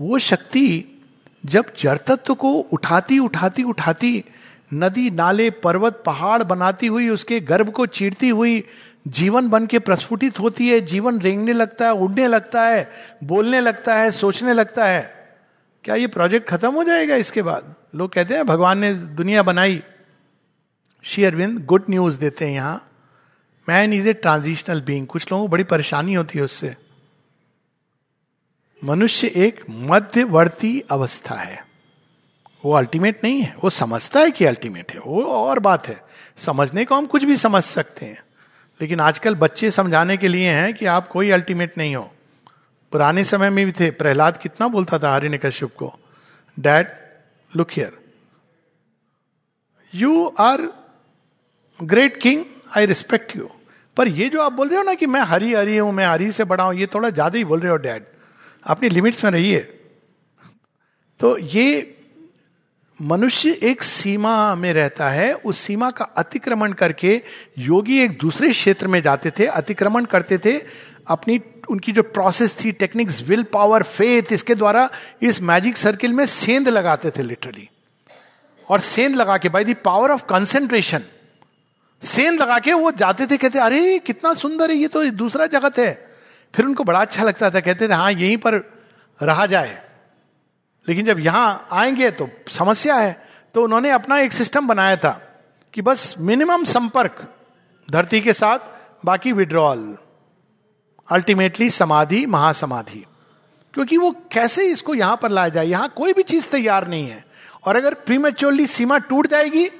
वो शक्ति जब जड़ तत्व को उठाती उठाती उठाती, नदी, नाले, पर्वत, पहाड़ बनाती हुई, उसके गर्भ को चीरती हुई, जीवन बन के प्रस्फुटित होती है, जीवन रेंगने लगता है, उड़ने लगता है, बोलने लगता है, सोचने लगता है, क्या ये प्रोजेक्ट खत्म हो जाएगा इसके बाद? लोग कहते हैं, भगवान ने दुनिया बनाई। श्री अरविंद गुड न्यूज़ देते हैं यहाँ। Man is a transitional being कुछ लोगों को बड़ी परेशानी होती है उससे। मनुष्य एक मध्यवर्ती अवस्था है। वो अल्टीमेट नहीं है। वो समझता है कि अल्टीमेट है। वो और बात है। समझने को हम कुछ भी समझ सकते हैं। लेकिन आजकल बच्चे समझाने के लिए हैं कि आप कोई अल्टीमेट नहीं हो। पुराने समय में भी थे। प्रहलाद कितना बोलता था हरिण कश्यप को। Dad look here you are great king I respect you पर ये जो आप बोल रहे हो ना कि मैं हरी हरी हूँ, मैं हरी से बड़ा हूँ, ये थोड़ा ज़्यादा ही बोल रहे हो, डैड। अपनी लिमिट्स में रहिए। तो ये मनुष्य एक सीमा में रहता है, उस सीमा का अतिक्रमण करके योगी एक दूसरे क्षेत्र में जाते थे, अतिक्रमण करते थे। अपनी, उनकी जो प्रोसेस थी टेक्निक्स विल पावर फेथ इसके द्वारा इस मैजिक सर्किल में सेंध लगाते थे लिटरली और सेंध लगा के by the power of concentration सेंध लगा के वो जाते थे, कहते, अरे, कितना सुंदर है, ये तो दूसरा जगत है। फिर उनको बड़ा अच्छा लगता था, कहते थे हाँ यहीं पर रहा जाए। लेकिन जब यहाँ आएँगे तो समस्या है। तो उन्होंने अपना एक सिस्टम बनाया था कि बस मिनिमम संपर्क, धरती के साथ, बाकी विड्रॉल अल्टीमेटली समाधि, महासमाधि। क्योंकि वो कैसे इसको यहाँ पर लाया जाए? यहाँ कोई भी चीज़ तैयार नहीं है। और अगर प्रीमेच्योरली सीमा टूट जाएगी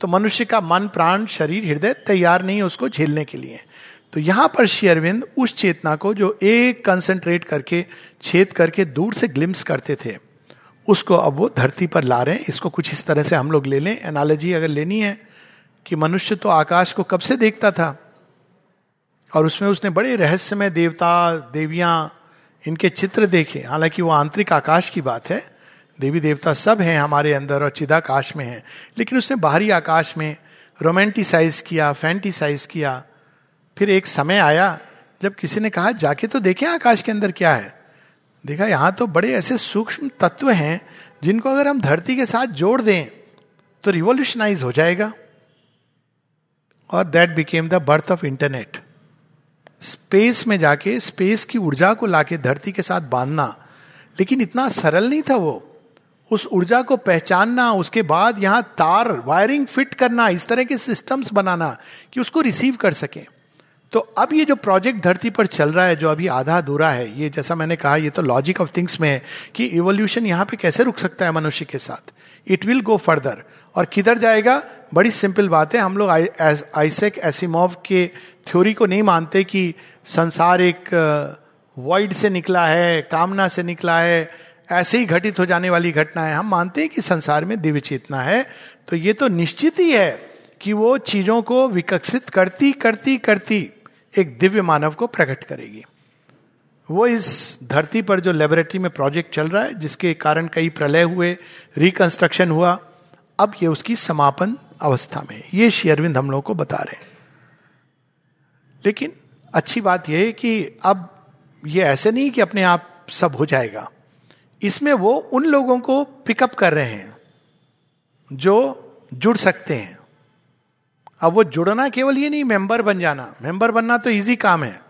तो मनुष्य का मन, प्राण, शरीर, हृदय तैयार नहीं है उसको झेलने के लिए। तो यहाँ पर शेयरविंद उस चेतना को जो एक कंसंट्रेट करके, छेद करके दूर से ग्लिम्स करते थे, उसको अब वो धरती पर ला रहे हैं। इसको कुछ इस तरह से हम लोग ले लें। एनालॉजी अगर लेनी है कि मनुष्य तो आकाश को कब से देखता था? और उसमें उसने बड़े रहस्यमय देवता, देवियाँ, इनके चित्र देखे। हालाँकि वो आंतरिक आकाश की बात है देवी देवता सब हैं हमारे अंदर और चिदाकाश में हैं। लेकिन उसने बाहरी आकाश में रोमेंटिसाइज किया, फैंटिसाइज किया। फिर एक समय आया जब किसी ने कहा, जाके तो देखें आकाश के अंदर क्या है। देखा, यहाँ तो बड़े ऐसे सूक्ष्म तत्व हैं जिनको अगर हम धरती के साथ जोड़ दें तो रिवोल्यूशनाइज हो जाएगा। और that became the birth of internet space में जाके स्पेस की ऊर्जा को लाके धरती के साथ बांधना। लेकिन इतना सरल नहीं था वो। उस ऊर्जा को पहचानना, उसके बाद यहाँ तार, वायरिंग फिट करना, इस तरह के सिस्टम्स बनाना कि उसको रिसीव कर सकें। तो अब ये जो प्रोजेक्ट धरती पर चल रहा है, जो अभी आधा अधूरा है, ये जैसा मैंने कहा, ये तो लॉजिक ऑफ़ थिंग्स में है कि इवोल्यूशन यहाँ पे कैसे रुक सकता है मनुष्य के साथ। इट विल गो फर्दर और किधर जाएगा? बड़ी सिंपल बात है, हम लोग आइसेक एसिमोव के थ्योरी को नहीं मानते कि संसार एक वर्ल्ड से निकला है, कामना से निकला है ऐसे ही घटित हो जाने वाली घटना है हम मानते हैं कि संसार में दिव्य चेतना है। तो ये तो निश्चित ही है कि वो चीज़ों को विकसित करती करती करती एक दिव्य मानव को प्रकट करेगी। वो इस धरती पर जो लेबोरेटरी में प्रोजेक्ट चल रहा है, जिसके कारण कई प्रलय हुए रिकंस्ट्रक्शन हुआ, अब ये उसकी समापन अवस्था में ये श्री अरविंद हम लोग को बता रहे हैं। लेकिन अच्छी बात यह है कि अब ये ऐसे नहीं कि अपने आप सब हो जाएगा। इसमें वो उन लोगों को पिकअप कर रहे हैं, जो जुड़ सकते हैं। अब वो जुड़ना केवल ये नहीं मेंबर बन जाना। मेंबर बनना तो इजी काम है।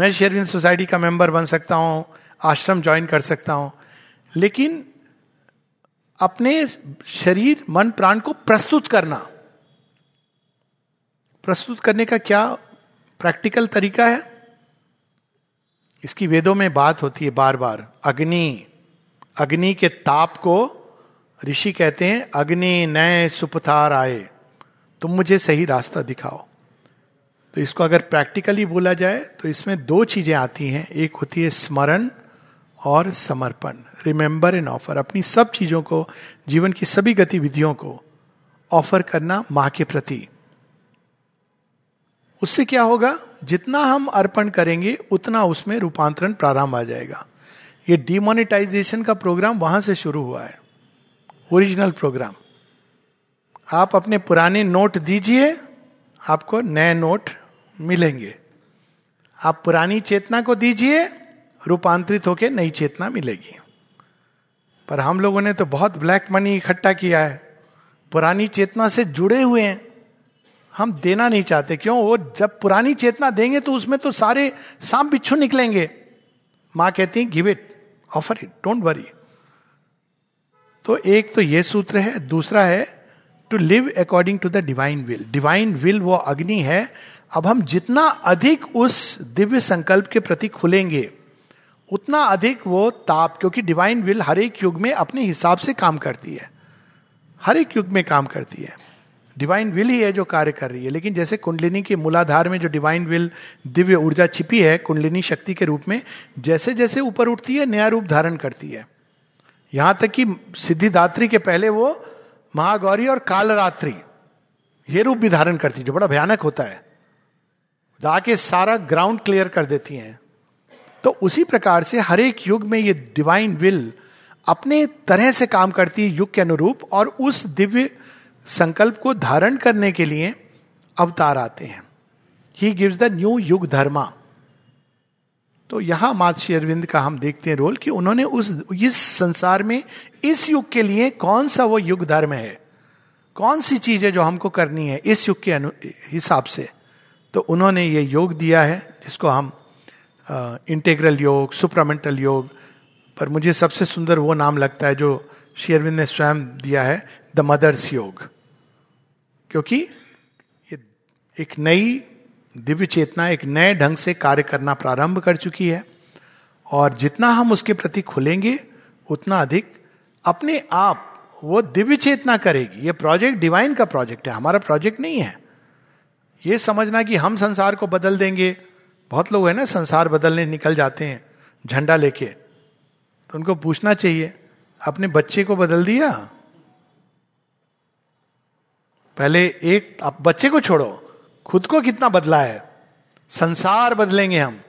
मैं शेयरविंद सोसाइटी का मेंबर बन सकता हूँ, आश्रम ज्वाइन कर सकता हूँ। लेकिन अपने शरीर, मन, प्राण को प्रस्तुत करना। प्रस्तुत करने का क्या प्रैक्टिकल तरीका है? इसकी वेदों में बात होती है बार बार अग्नि अग्नि के ताप को ऋषि कहते हैं, अग्नि नए सुपथार आए, तुम मुझे सही रास्ता दिखाओ। तो इसको अगर प्रैक्टिकली बोला जाए तो इसमें दो चीज़ें आती हैं। एक होती है स्मरण और समर्पण। रिमेंबर एंड ऑफ़र अपनी सब चीज़ों को, जीवन की सभी गतिविधियों को ऑफ़र करना माँ के प्रति। उससे क्या होगा? जितना हम अर्पण करेंगे, उतना उसमें रूपांतरण प्रारंभ आ जाएगा। ये डिमोनिटाइजेशन का प्रोग्राम वहाँ से शुरू हुआ है। ओरिजिनल प्रोग्राम आप अपने पुराने नोट दीजिए, आपको नए नोट मिलेंगे। आप पुरानी चेतना को दीजिए, रूपांतरित होकर नई चेतना मिलेगी। पर हम लोगों ने तो बहुत ब्लैक मनी इकट्ठा किया है। पुरानी चेतना से जुड़े हुए हैं। हम देना नहीं चाहते। क्यों? वो जब पुरानी चेतना देंगे तो उसमें तो सारे सांप बिच्छू निकलेंगे। माँ कहती give it offer it don't worry तो एक तो ये सूत्र है, दूसरा है to live according to the divine will divine will वो अग्नि है। अब हम जितना अधिक उस दिव्य संकल्प के प्रति खुलेंगे, उतना अधिक वो ताप, क्योंकि डिवाइन विल हर एक युग में अपने हिसाब से काम करती है। हर एक युग में काम करती है। डिवाइन विल ही है जो कार्य कर रही है। लेकिन जैसे कुंडलिनी के मूलाधार में जो डिवाइन विल दिव्य ऊर्जा छिपी है, कुंडलिनी शक्ति के रूप में जैसे जैसे ऊपर उठती है, नया रूप धारण करती है। यहाँ तक कि सिद्धिदात्री के पहले वो महागौरी और कालरात्रि, ये रूप भी धारण करती है, जो बड़ा भयानक होता है। जाके सारा ग्राउंड क्लियर कर देती हैं। तो उसी प्रकार से हर एक युग में ये डिवाइन विल अपने तरह से काम करती है, युग के अनुरूप, और उस दिव्य संकल्प को धारण करने के लिए अवतार आते हैं। ही गिव्स द न्यू युग धर्मा तो यहाँ मात अरविंद का हम देखते हैं रोल कि उन्होंने उस, इस संसार में, इस युग के लिए कौन सा वो युग धर्म है? कौन सी चीज़ है जो हमको करनी है इस युग के हिसाब से? तो उन्होंने ये योग दिया है, जिसको हम इंटेग्रल योग सुप्रामेंटल योग, पर मुझे सबसे सुंदर वो नाम लगता है जो शेयरविंद ने स्वयं दिया है द मदर्स योग। क्योंकि एक नई दिव्य चेतना, एक नए ढंग से कार्य करना प्रारंभ कर चुकी है। और जितना हम उसके प्रति खुलेंगे, उतना अधिक अपने आप वो दिव्य चेतना करेगी। ये प्रोजेक्ट डिवाइन का प्रोजेक्ट है, हमारा प्रोजेक्ट नहीं है। ये समझना कि हम संसार को बदल देंगे। बहुत लोग है ना, संसार बदलने निकल जाते हैं, झंडा लेके। तो उनको पूछना चाहिए, अपने बच्चे को बदल दिया? पहले एक, आप बच्चे को छोड़ो। खुद को कितना बदला है। संसार बदलेंगे हम।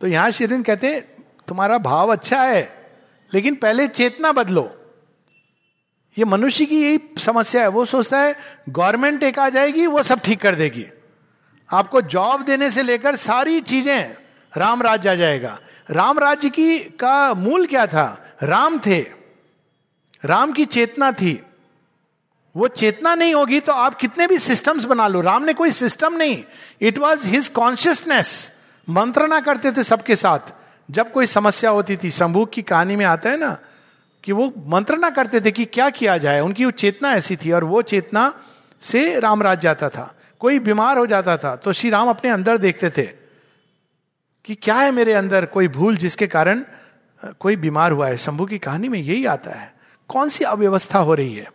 तो यहाँ शिरिन कहते तुम्हारा भाव अच्छा है, लेकिन पहले चेतना बदलो। ये मनुष्य की यही समस्या है। वो सोचता है, गवर्नमेंट एक आ जाएगी, वो सब ठीक कर देगी। आपको जॉब देने से लेकर सारी चीज़ें राम राज्य आ जाएगा। राम राज्य की का मूल क्या था? राम थे। राम की चेतना थी। वो चेतना नहीं होगी तो आप कितने भी सिस्टम्स बना लो। राम ने कोई सिस्टम नहीं। इट वॉज़ हिज कॉन्शियसनेस मंत्रणा करते थे सबके साथ। जब कोई समस्या होती थी, शंभू की कहानी में आता है ना, कि वो मंत्रणा करते थे कि क्या किया जाए। उनकी वो चेतना ऐसी थी और वो चेतना से राम राज जाता था। कोई बीमार हो जाता था तो श्री राम अपने अंदर देखते थे कि क्या है मेरे अंदर कोई भूल जिसके कारण कोई बीमार हुआ है। शंभू की कहानी में यही आता है। कौन सी अव्यवस्था हो रही है?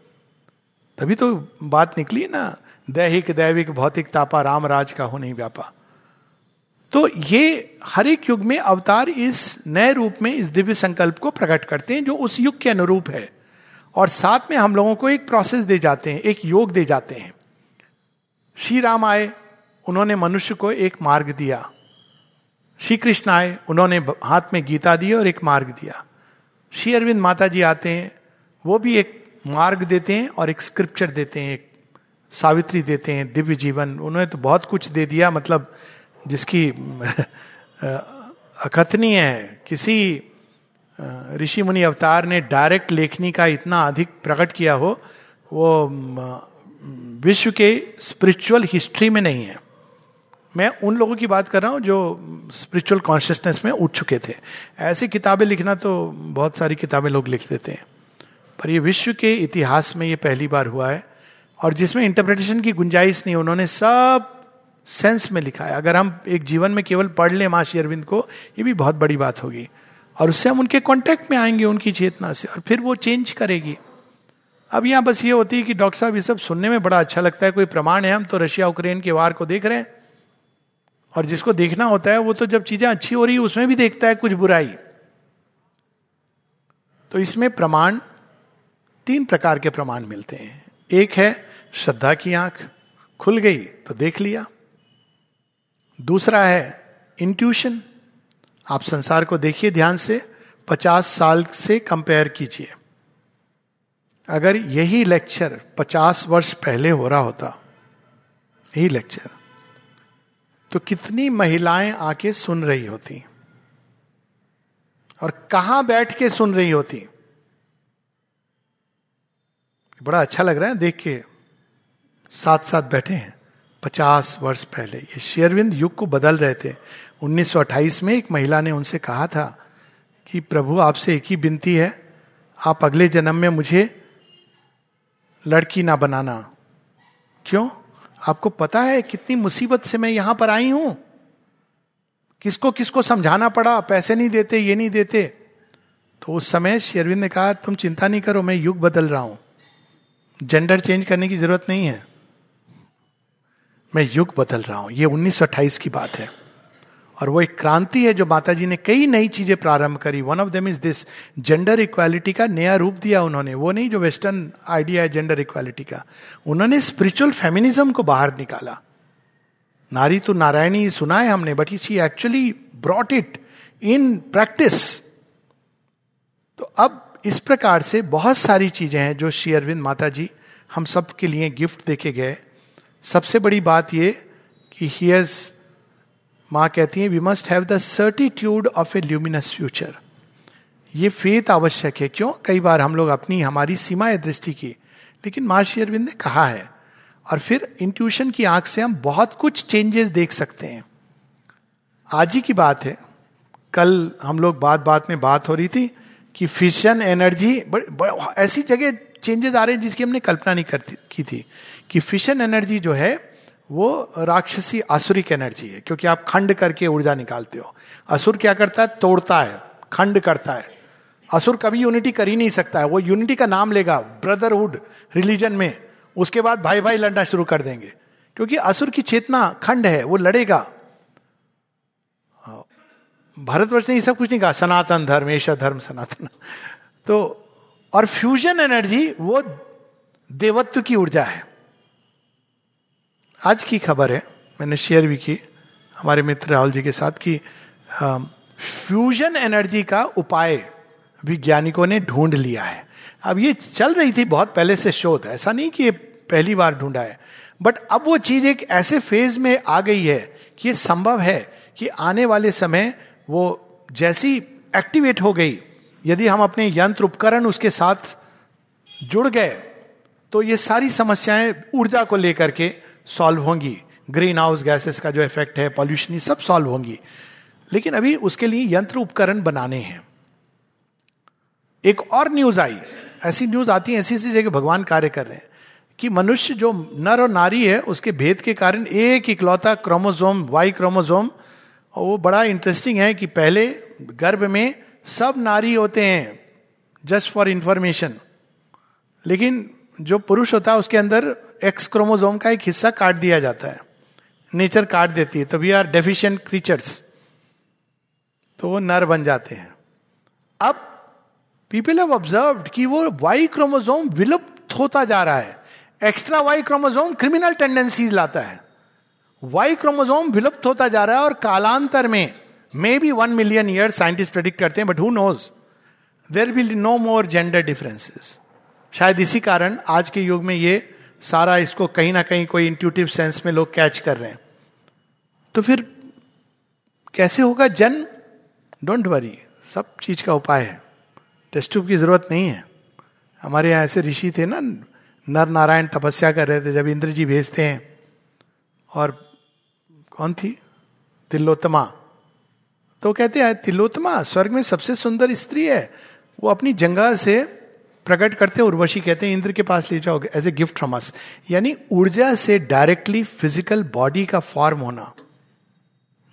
तभी तो बात निकली ना। दैहिक, दैविक, भौतिक, तापा, राम, राज का हो नहीं व्यापा। तो ये हर एक युग में अवतार इस नए रूप में, इस दिव्य संकल्प को प्रकट करते हैं, जो उस युग के अनुरूप है। और साथ में हम लोगों को एक प्रोसेस दे जाते हैं, एक योग दे जाते हैं। श्री राम आए, उन्होंने मनुष्य को एक मार्ग दिया। श्री कृष्ण आए, उन्होंने हाथ में गीता दी और एक मार्ग दिया। श्री अरविंद माता जी आते हैं, वो भी एक मार्ग देते हैं और एक स्क्रिप्चर देते हैं, एक सावित्री देते हैं, दिव्य जीवन। उन्होंने तो बहुत कुछ दे दिया मतलब जिसकी अकथनीय है। किसी ऋषि मुनि अवतार ने डायरेक्ट लेखनी का इतना अधिक प्रकट किया हो, वो विश्व के स्पिरिचुअल हिस्ट्री में नहीं है। मैं उन लोगों की बात कर रहा हूँ जो स्पिरिचुअल कॉन्शियसनेस में उठ चुके थे। ऐसी किताबें लिखना तो बहुत सारी किताबें लोग लिख देते हैं। पर ये विश्व के इतिहास में ये पहली बार हुआ है और जिसमें इंटरप्रिटेशन की गुंजाइश नहीं, उन्होंने सब सेंस में लिखा है। अगर हम एक जीवन में केवल पढ़ लें माशी अरविंद को, ये भी बहुत बड़ी बात होगी। और उससे हम उनके कांटेक्ट में आएँगे, उनकी चेतना से, और फिर वो चेंज करेगी। अब यहाँ बस ये होती है कि डॉक्टर साहब, ये सब सुनने में बड़ा अच्छा लगता है। कोई प्रमाण है, हम तो रशिया यूक्रेन के वार को देख रहे हैं। और जिसको देखना होता है, वो तो जब चीज़ें अच्छी हो रही है, उसमें भी देखता है कुछ बुराई। तो इसमें प्रमाण तीन प्रकार के प्रमाण मिलते हैं। एक है श्रद्धा की आँख, खुल गई तो देख लिया। दूसरा है इंट्यूशन आप संसार को देखिए ध्यान से, पचास साल से कंपेयर कीजिए। अगर यही लेक्चर पचास वर्ष पहले हो रहा होता, यही लेक्चर तो कितनी महिलाएँ आके सुन रही होती, और कहाँ बैठ के सुन रही होती? बड़ा अच्छा लग रहा है, देख के साथ साथ बैठे हैं। पचास वर्ष पहले, ये शेयरविंद युग को बदल रहे थे। 1928 में एक महिला ने उनसे कहा था कि, प्रभु, आपसे एक ही विनती है, आप अगले जन्म में मुझे लड़की ना बनाना। क्यों? आपको पता है कितनी मुसीबत से मैं यहाँ पर आई हूँ? किसको किसको समझाना पड़ा? पैसे नहीं देते, ये नहीं देते। तो उस समय शेरविंद ने कहा, तुम चिंता नहीं करो, मैं युग बदल रहा हूँ। जेंडर चेंज करने की ज़रूरत नहीं है। मैं युग बदल रहा हूँ। ये 1928 की बात है। और वो एक क्रांति है जो माता जी ने कई नई चीज़ें प्रारंभ करी। One of them is this gender equality का नया रूप दिया उन्होंने। वो नहीं जो वेस्टर्न आइडिया है जेंडर इक्वालिटी का। उन्होंने स्पिरिचुअल फेमिनिज्म को बाहर निकाला। नारी तो नारायणी सुना है हमने but she actually brought it in practice तो अब इस प्रकार से बहुत सारी चीज़ें हैं जो श्री अरविंद माता जी हम सब के लिए गिफ्ट देके गए। सबसे बड़ी बात ये कि ही हैज़ माँ कहती है we must have the certitude of a luminous future ये फेथ आवश्यक है। क्यों? कई बार हम लोग अपनी, हमारी सीमाएँ दृष्टि की। लेकिन माँ श्री अरविंद ने कहा है, और फिर इंट्यूशन की आँख से हम बहुत कुछ चेंजेस देख सकते हैं। आज ही की बात है। कल हम लोग बात बात में बात हो रही थी कि फिशन एनर्जी ऐसी जगह चेंजेस आ रहे हैं जिसकी हमने कल्पना नहीं करती, की थी। कि फिशन एनर्जी जो है, वो राक्षसी आसुरिक एनर्जी है, क्योंकि आप खंड करके ऊर्जा निकालते हो। असुर क्या करता है? तोड़ता है, खंड करता है। असुर कभी यूनिटी कर ही नहीं सकता है। वो यूनिटी का नाम लेगा ब्रदरहुड रिलीजन में। उसके बाद भाई भाई लड़ना शुरू कर देंगे। क्योंकि असुर की चेतना खंड है, वो लड़ेगा। भारतवर्ष ने ये सब कुछ नहीं कहा, सनातन धर्म, ऐसा धर्म, सनातन। तो और फ्यूजन एनर्जी वो देवत्व की ऊर्जा है। आज की खबर है, मैंने शेयर भी की, हमारे मित्र राहुल जी के साथ, कि फ्यूजन एनर्जी का उपाय वैज्ञानिकों ने ढूंढ लिया है। अब ये चल रही थी बहुत पहले से शोध, ऐसा नहीं कि ये पहली बार ढूंढा है। बट अब वो चीज़ एक ऐसे फ़ेज़ में आ गई है कि ये संभव है कि आने वाले समय वो जैसी एक्टिवेट हो गई, यदि हम अपने यंत्र उपकरण उसके साथ जुड़ गए तो ये सारी समस्याएँ ऊर्जा को लेकर के सॉल्व होंगी। ग्रीन हाउस गैसेस का जो इफ़ेक्ट है पॉल्यूशन सब सॉल्व होंगी। लेकिन अभी उसके लिए यंत्र उपकरण बनाने हैं। एक और न्यूज़ आई। ऐसी न्यूज़ आती है, ऐसी ऐसी जगह भगवान कार्य कर रहे हैं कि मनुष्य जो नर और नारी है, उसके भेद के कारण एक इकलौता क्रोमोजोम वाई क्रोमोजोम और वो बड़ा इंटरेस्टिंग है कि पहले गर्भ में सब नारी होते हैं जस्ट फॉर इंफॉर्मेशन लेकिन जो पुरुष होता है, उसके अंदर एक्स क्रोमोजोम का एक हिस्सा काट दिया जाता है। नेचर काट देती है तो वी आर डेफिशिएंट क्रीचर्स तो वो नर बन जाते हैं। अब पीपल हैव ऑब्ज़र्व कि वो वाई क्रोमोजोम विलुप्त होता जा रहा है। Extra Y chromosome criminal tendencies लाता है। वाई क्रोमोजोम विलुप्त होता जा रहा है और कालांतर में may be one million year scientist predict करते हैं but who knows there will no more gender differences शायद इसी कारण आज के युग में ये सारा इसको कहीं ना कहीं कोई इंट्यूटिव सेंस में लोग कैच कर रहे हैं। तो फिर कैसे होगा जन्म? डोंट वरी सब चीज़ का उपाय है। टेस्ट ट्यूब की ज़रूरत नहीं है। हमारे यहाँ ऐसे ऋषि थे ना, नर नारायण तपस्या कर रहे थे, जब इंद्र जी भेजते हैं। और कौन थी? तिलोत्तमा। तो कहते हैं, तिलोत्तमा स्वर्ग में सबसे सुंदर स्त्री है। वो अपनी जंगा से प्रकट करते हैं, उर्वशी कहते हैं, इंद्र के पास ले जाओगे as a gift from us यानी ऊर्जा से डायरेक्टली फ़िज़िकल बॉडी का फॉर्म होना।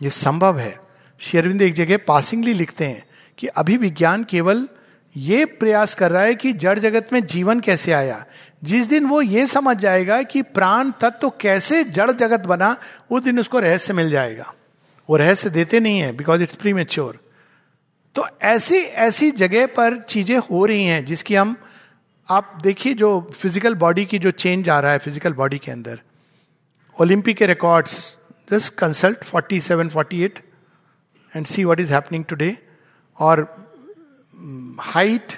यह संभव है। शेरविंद एक जगह पासिंगली लिखते हैं कि अभी विज्ञान केवल ये प्रयास कर रहा है कि जड़ जगत में जीवन कैसे आया। जिस दिन वो ये समझ जाएगा कि प्राण तत्व तो कैसे जड़ जगत बना, उस दिन उसको रहस्य मिल जाएगा। वो रहस्य देते नहीं है बिकॉज़ इट्स प्री मेच्योर तो ऐसी ऐसी जगह पर चीज़ें हो रही हैं जिसकी हम, आप देखिए जो फ़िज़िकल बॉडी की जो चेंज आ रहा है फ़िज़िकल बॉडी के अंदर। ओलंपिक के records just consult 47 48 and see what is happening today और हाइट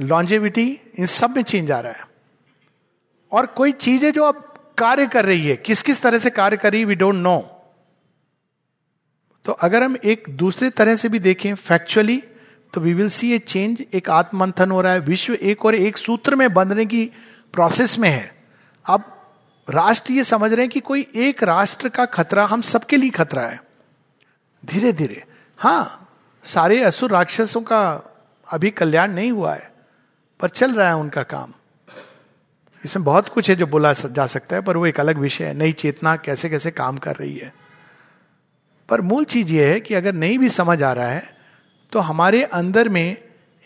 लॉन्जेविटी इन सब में चेंज आ रहा है। और कोई चीज़ है जो अब कार्य कर रही है, किस किस तरह से कार्य कर रही है वी डोंट नो तो अगर हम एक दूसरे तरह से भी देखें फैक्चुअली तो we will see a change एक आत्मंथन हो रहा है, विश्व एक और एक सूत्र में बंधने की प्रोसेस में है। अब राष्ट्र ये समझ रहे हैं कि कोई एक राष्ट्र का खतरा हम सबके लिए खतरा है। धीरे धीरे हाँ सारे असुर राक्षसों का अभी कल्याण नहीं हुआ है, पर चल रहा है उनका काम। इसमें बहुत कुछ है जो बोला जा सकता है, पर वो एक अलग विषय है। नई चेतना कैसे कैसे काम कर रही है। पर मूल चीज़ ये है कि अगर नहीं भी समझ आ रहा है तो हमारे अंदर में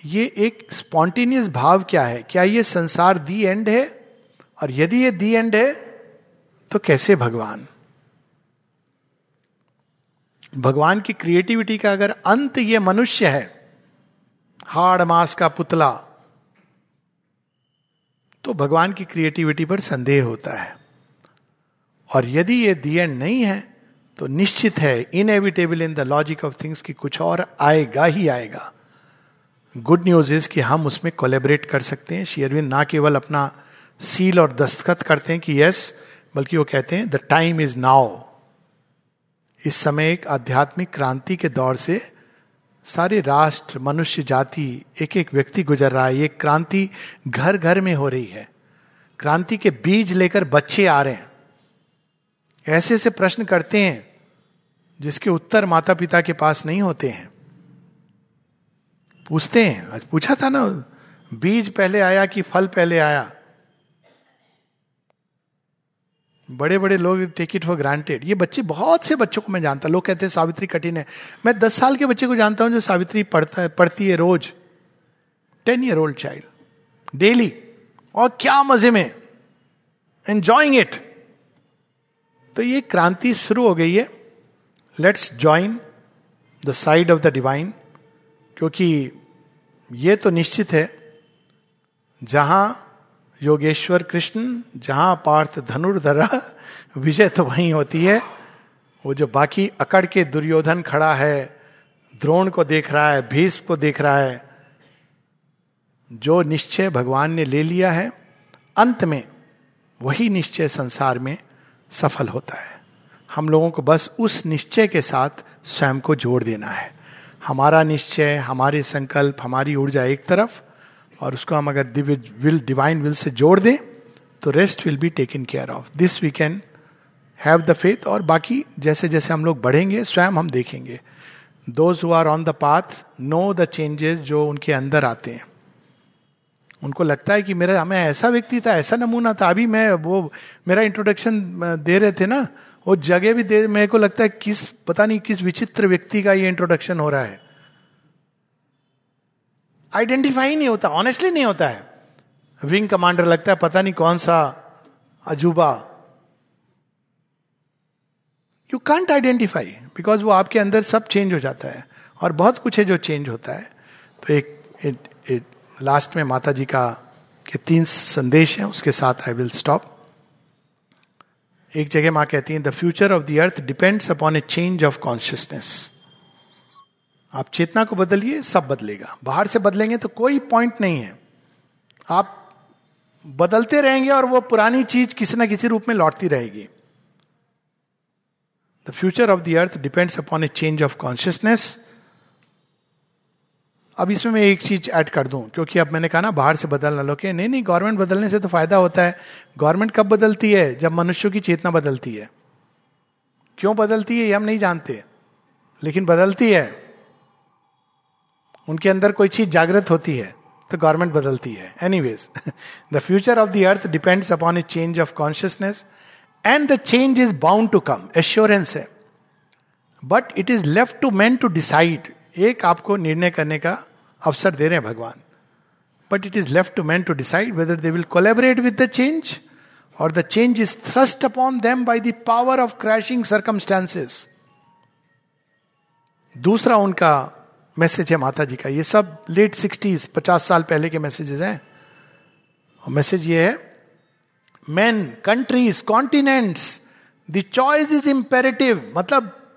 ये एक स्पॉन्टेनियस भाव क्या है? क्या ये संसार दी एंड है? और यदि ये दी एंड है तो कैसे भगवान? भगवान की क्रिएटिविटी का अगर अंत ये मनुष्य है, हाड़ मास का पुतला तो भगवान की क्रिएटिविटी पर संदेह होता है। और यदि ये दी एंड नहीं है तो निश्चित है inevitable in the logic of things कि कुछ और आएगा ही आएगा। गुड न्यूज़ इज़ कि हम उसमें कोलेबरेट कर सकते हैं। शेयरविंद ना केवल अपना सील और दस्तखत करते हैं कि यस बल्कि वो कहते हैं द टाइम इज़ नाउ इस समय एक आध्यात्मिक क्रांति के दौर से सारे राष्ट्र, मनुष्य, जाति एक एक व्यक्ति गुजर रहा है। ये क्रांति घर घर में हो रही है। क्रांति के बीज लेकर बच्चे आ रहे हैं। ऐसे ऐसे प्रश्न करते हैं, जिसके उत्तर माता पिता के पास नहीं होते हैं। पूछते हैं। आज पूछा था ना, बीज पहले आया कि फल पहले आया? बड़े बड़े लोग टेक इट फॉर ग्रांटेड ये बच्चे, बहुत से बच्चों को मैं जानता लोग कहते हैं, सावित्री कठिन है। मैं दस साल के बच्चे को जानता हूँ जो सावित्री पढ़ता है, पढ़ती है रोज। Ten year old child daily और क्या मज़े में। एंजॉइंग इट तो ये क्रांति शुरू हो गई है। Let's join the side of the divine क्योंकि ये तो निश्चित है। जहाँ योगेश्वर कृष्ण, जहाँ पार्थ धनुर्धरा, विजय तो वहीं होती है। वो जो बाकी अकड़ के दुर्योधन खड़ा है, द्रोण को देख रहा है, भीष्म को देख रहा है, जो निश्चय भगवान ने ले लिया है, अंत में वही निश्चय संसार में सफल होता है। हम लोगों को बस उस निश्चय के साथ स्वयं को जोड़ देना है। हमारा निश्चय, हमारे संकल्प, हमारी ऊर्जा एक तरफ़ और उसको हम अगर दिव्य विल डिवाइन विल से जोड़ दें तो rest will be taken care of this we can have the faith और बाकी जैसे जैसे हम लोग बढ़ेंगे, स्वयं हम देखेंगे. Those who are on the path know the changes जो उनके अंदर आते हैं. उनको लगता है कि मेरा मैं ऐसा व्यक्ति था, ऐसा नमूना था, अभी मैं वो, मेरा इंट्रोडक्शन दे रहे थे ना, वो जगह भी दे, मेरे को लगता है किस, पता नहीं किस विचित्र व्यक्ति का ये इंट्रोडक्शन हो रहा है. आइडेंटिफाई नहीं होता ऑनेस्टली नहीं होता है। विंग कमांडर लगता है पता नहीं कौन सा अजूबा। यू कांट आइडेंटिफाई बिकॉज़ वो आपके अंदर सब चेंज हो जाता है और बहुत कुछ है जो चेंज होता है। तो एक, लास्ट में माता जी का के तीन संदेश हैं उसके साथ आई विल स्टॉप एक जगह माँ कहती हैं the future of the earth depends upon a change of consciousness आप चेतना को बदलिए, सब बदलेगा। बाहर से बदलेंगे तो कोई पॉइंट नहीं है। आप बदलते रहेंगे और वो पुरानी चीज़ किसी ना किसी रूप में लौटती रहेगी। The future of the earth depends upon a change of consciousness अब इसमें मैं एक चीज़ ऐड कर दूँ, क्योंकि अब मैंने कहा ना, बाहर से बदलना लो कि नहीं नहीं गवर्नमेंट बदलने से तो फ़ायदा होता है। गवर्नमेंट कब बदलती है? जब मनुष्यों की चेतना बदलती है। क्यों बदलती है ये हम नहीं जानते, लेकिन बदलती है। उनके अंदर कोई चीज़ जागृत होती है तो गवर्नमेंट बदलती है. Anyways the future of the earth depends upon a change of consciousness and the change is bound to come assurance है. But it is left to man to decide एक आपको निर्णय करने का अवसर दे रहे हैं भगवान. But it is left to man to decide whether they will collaborate with the change और the change is thrust upon them by the power of crashing circumstances दूसरा उनका मैसेज है माता जी का। ये सब लेट सिक्सटीज पचास साल पहले के मैसेजेस हैं। और मैसेज ये है man countries continents the choice is imperative मतलब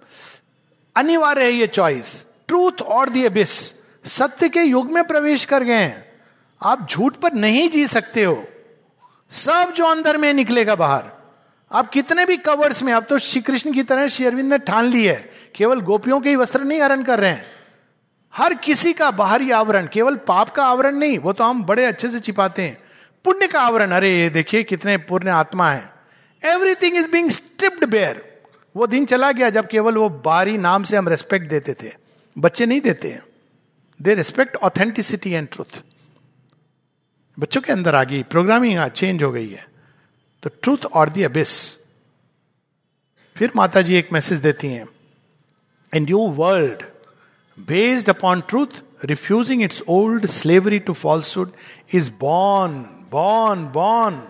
अनिवार्य है ये चॉइस ट्रूथ और दी एबिस सत्य के युग में प्रवेश कर गए हैं। आप झूठ पर नहीं जी सकते हो। सब जो अंदर में निकलेगा बाहर। आप कितने भी कवर्स में, आप तो श्री कृष्ण की तरह श्री अरविंद ने ठान ली है। केवल गोपियों के ही वस्त्र नहीं हरण कर रहे हैं। हर किसी का बाहरी आवरण, केवल पाप का आवरण नहीं, वो तो हम बड़े अच्छे से छिपाते हैं। पुण्य का आवरण, अरे ये देखिए कितने पुण्य आत्मा है। Everything is being stripped bare वो दिन चला गया जब केवल वो बारी नाम से हम रेस्पेक्ट देते थे। बच्चे नहीं देते हैं। They respect authenticity and truth बच्चों के अंदर आ गई प्रोग्रामिंग चेंज हो गई है। तो ट्रूथ और दी अबिस फिर माता जी एक मैसेज देती हैं। A new world Based upon truth refusing its old slavery to falsehood is born born born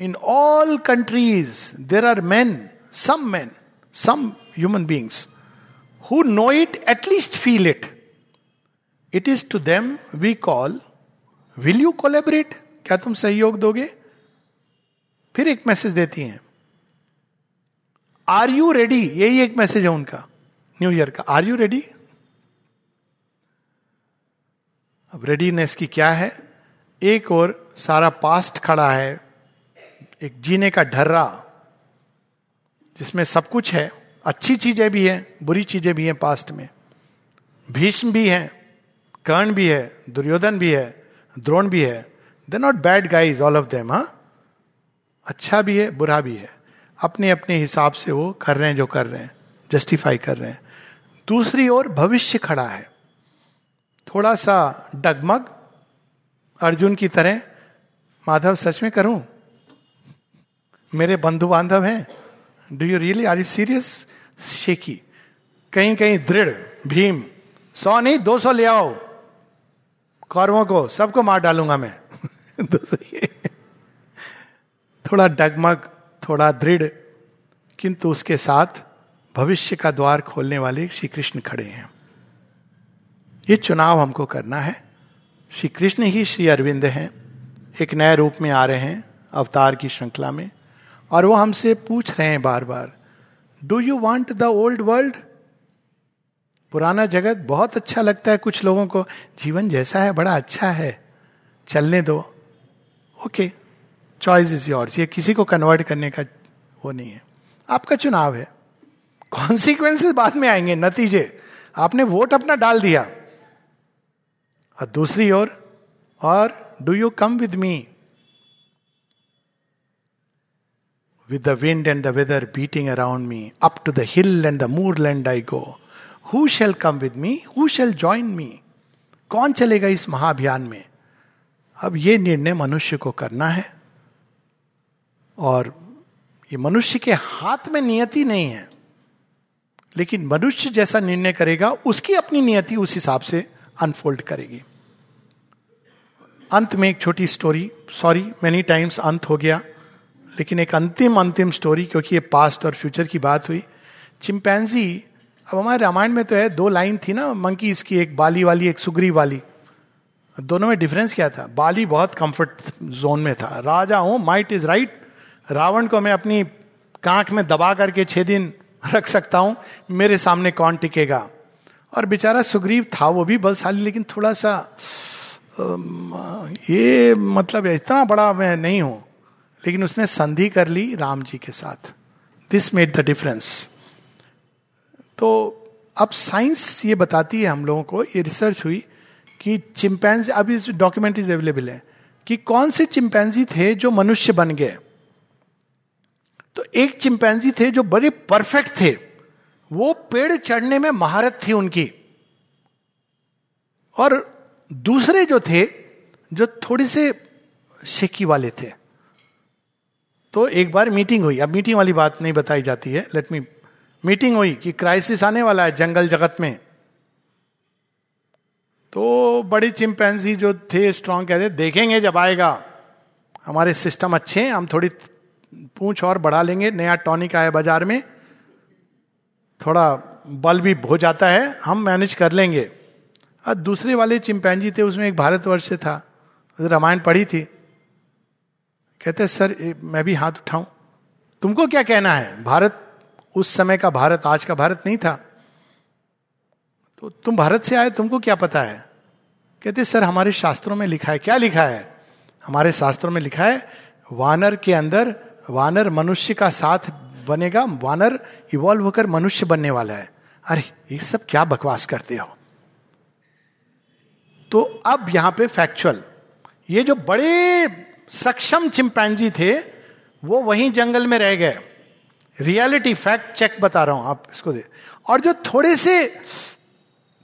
in all countries there are man some man some human beings who know it at least feel it. It is to them we call, will you collaborate? क्या तुम सहयोग दोगे फिर एक message देती हैं are you ready यही एक मैसेज है उनका न्यू ईयर का। आर यू रेडी अब रेडीनेस की क्या है? एक और सारा पास्ट खड़ा है, एक जीने का ढर्रा, जिसमें सब कुछ है। अच्छी चीज़ें भी हैं, बुरी चीज़ें भी हैं पास्ट में। भीष्म भी हैं, कर्ण भी है, दुर्योधन भी है, द्रोण भी है। They not bad guys all of them हा? अच्छा भी है, बुरा भी है। अपने अपने हिसाब से वो कर रहे हैं जो कर रहे हैं जस्टिफाई कर रहे हैं। दूसरी ओर भविष्य खड़ा है। थोड़ा सा डगमग, अर्जुन की तरह, माधव सच में करूँ? मेरे बंधु बांधव हैं। Do you really are you serious shaky कहीं कहीं दृढ़, भीम, सौ नहीं, दो सौ ले आओ। कौरवों को, सबको मार डालूँगा मैं। थोड़ा डगमग थोड़ा दृढ़, किंतु उसके साथ भविष्य का द्वार खोलने वाले श्री कृष्ण खड़े हैं। ये चुनाव हमको करना है। श्री कृष्ण ही श्री अरविंद हैं, एक नए रूप में आ रहे हैं अवतार की श्रृंखला में, और वो हमसे पूछ रहे हैं बार बार do you want the old world पुराना जगत बहुत अच्छा लगता है कुछ लोगों को। जीवन जैसा है, बड़ा अच्छा है। चलने दो। ओके चॉइस इज़ योर्स ये किसी को कन्वर्ट करने का वो नहीं है। आपका चुनाव है। कॉन्सिक्वेंसेस बाद में आएँगे नतीजे। आपने वोट अपना डाल दिया। और दूसरी ओर और do you come with me with the wind and the weather beating around me, up to the hill and the moorland I go. Who shall come with me? Who shall join me? कौन चलेगा इस महाअभियान में? अब ये निर्णय मनुष्य को करना है। और ये मनुष्य के हाथ में नियति नहीं है, लेकिन मनुष्य जैसा निर्णय करेगा, उसकी अपनी नियति उस हिसाब से अनफोल्ड करेगी। अंत में एक छोटी स्टोरी सॉरी मेनी टाइम्स अंत हो गया, लेकिन एक अंतिम अंतिम स्टोरी क्योंकि ये पास्ट और फ्यूचर की बात हुई। चिंपैंजी अब हमारे रामायण में तो है, दो लाइन थी ना मंकी इसकी एक बाली वाली, एक सुग्री वाली। दोनों में डिफरेंस क्या था? बाली बहुत कंफर्ट जोन में था। राजा हूँ माइट इज़ राइट रावण को मैं अपनी कांख में दबा करके छह दिन रख सकता हूँ, मेरे सामने कौन टिकेगा? और बेचारा सुग्रीव था, वो भी बलशाली, लेकिन थोड़ा सा ये मतलब इतना बड़ा मैं नहीं हूँ। लेकिन उसने संधि कर ली राम जी के साथ। दिस मेड द डिफरेंस तो अब साइंस ये बताती है हम लोगों को, ये रिसर्च हुई कि चिंपैंजी अभी डॉक्यूमेंट इज़ अवेलेबल है, कि कौन से चिंपैंजी थे जो मनुष्य बन गए? तो एक चिंपैंजी थे जो बड़े परफेक्ट थे। वो पेड़ चढ़ने में महारत थी उनकी। और दूसरे जो थे, जो थोड़े से शेकी वाले थे। तो एक बार मीटिंग हुई। अब मीटिंग वाली बात नहीं बताई जाती है। लेट मी मीटिंग हुई कि क्राइसिस आने वाला है जंगल जगत में। तो बड़ी चिंपैंसी जो थे स्ट्रांग कहते, देखेंगे जब आएगा। हमारे सिस्टम अच्छे हैं, हम थोड़ी पूछ और बढ़ा लेंगे, नया टॉनिक आया बाज़ार में। थोड़ा बल भी हो जाता है, हम मैनेज कर लेंगे। और दूसरे वाले चिंपैंजी थे, उसमें एक भारतवर्ष से था, रामायण पढ़ी थी। कहते सर मैं भी हाथ उठाऊं। तुमको क्या कहना है? भारत, उस समय का भारत, आज का भारत नहीं था। तो तुम भारत से आए, तुमको क्या पता है? कहते सर, हमारे शास्त्रों में लिखा है। क्या लिखा है? हमारे शास्त्रों में लिखा है, वानर के अंदर वानर मनुष्य का साथ बनेगा, वानर इवॉल्व होकर मनुष्य बनने वाला है। अरे, ये सब क्या बकवास करते हो? तो अब यहाँ पे फैक्चुअल ये जो बड़े सक्षम चिंपैंजी थे, वो वहीं जंगल में रह गए। रियलिटी फैक्ट चेक बता रहा हूँ, आप इसको दे। और जो थोड़े से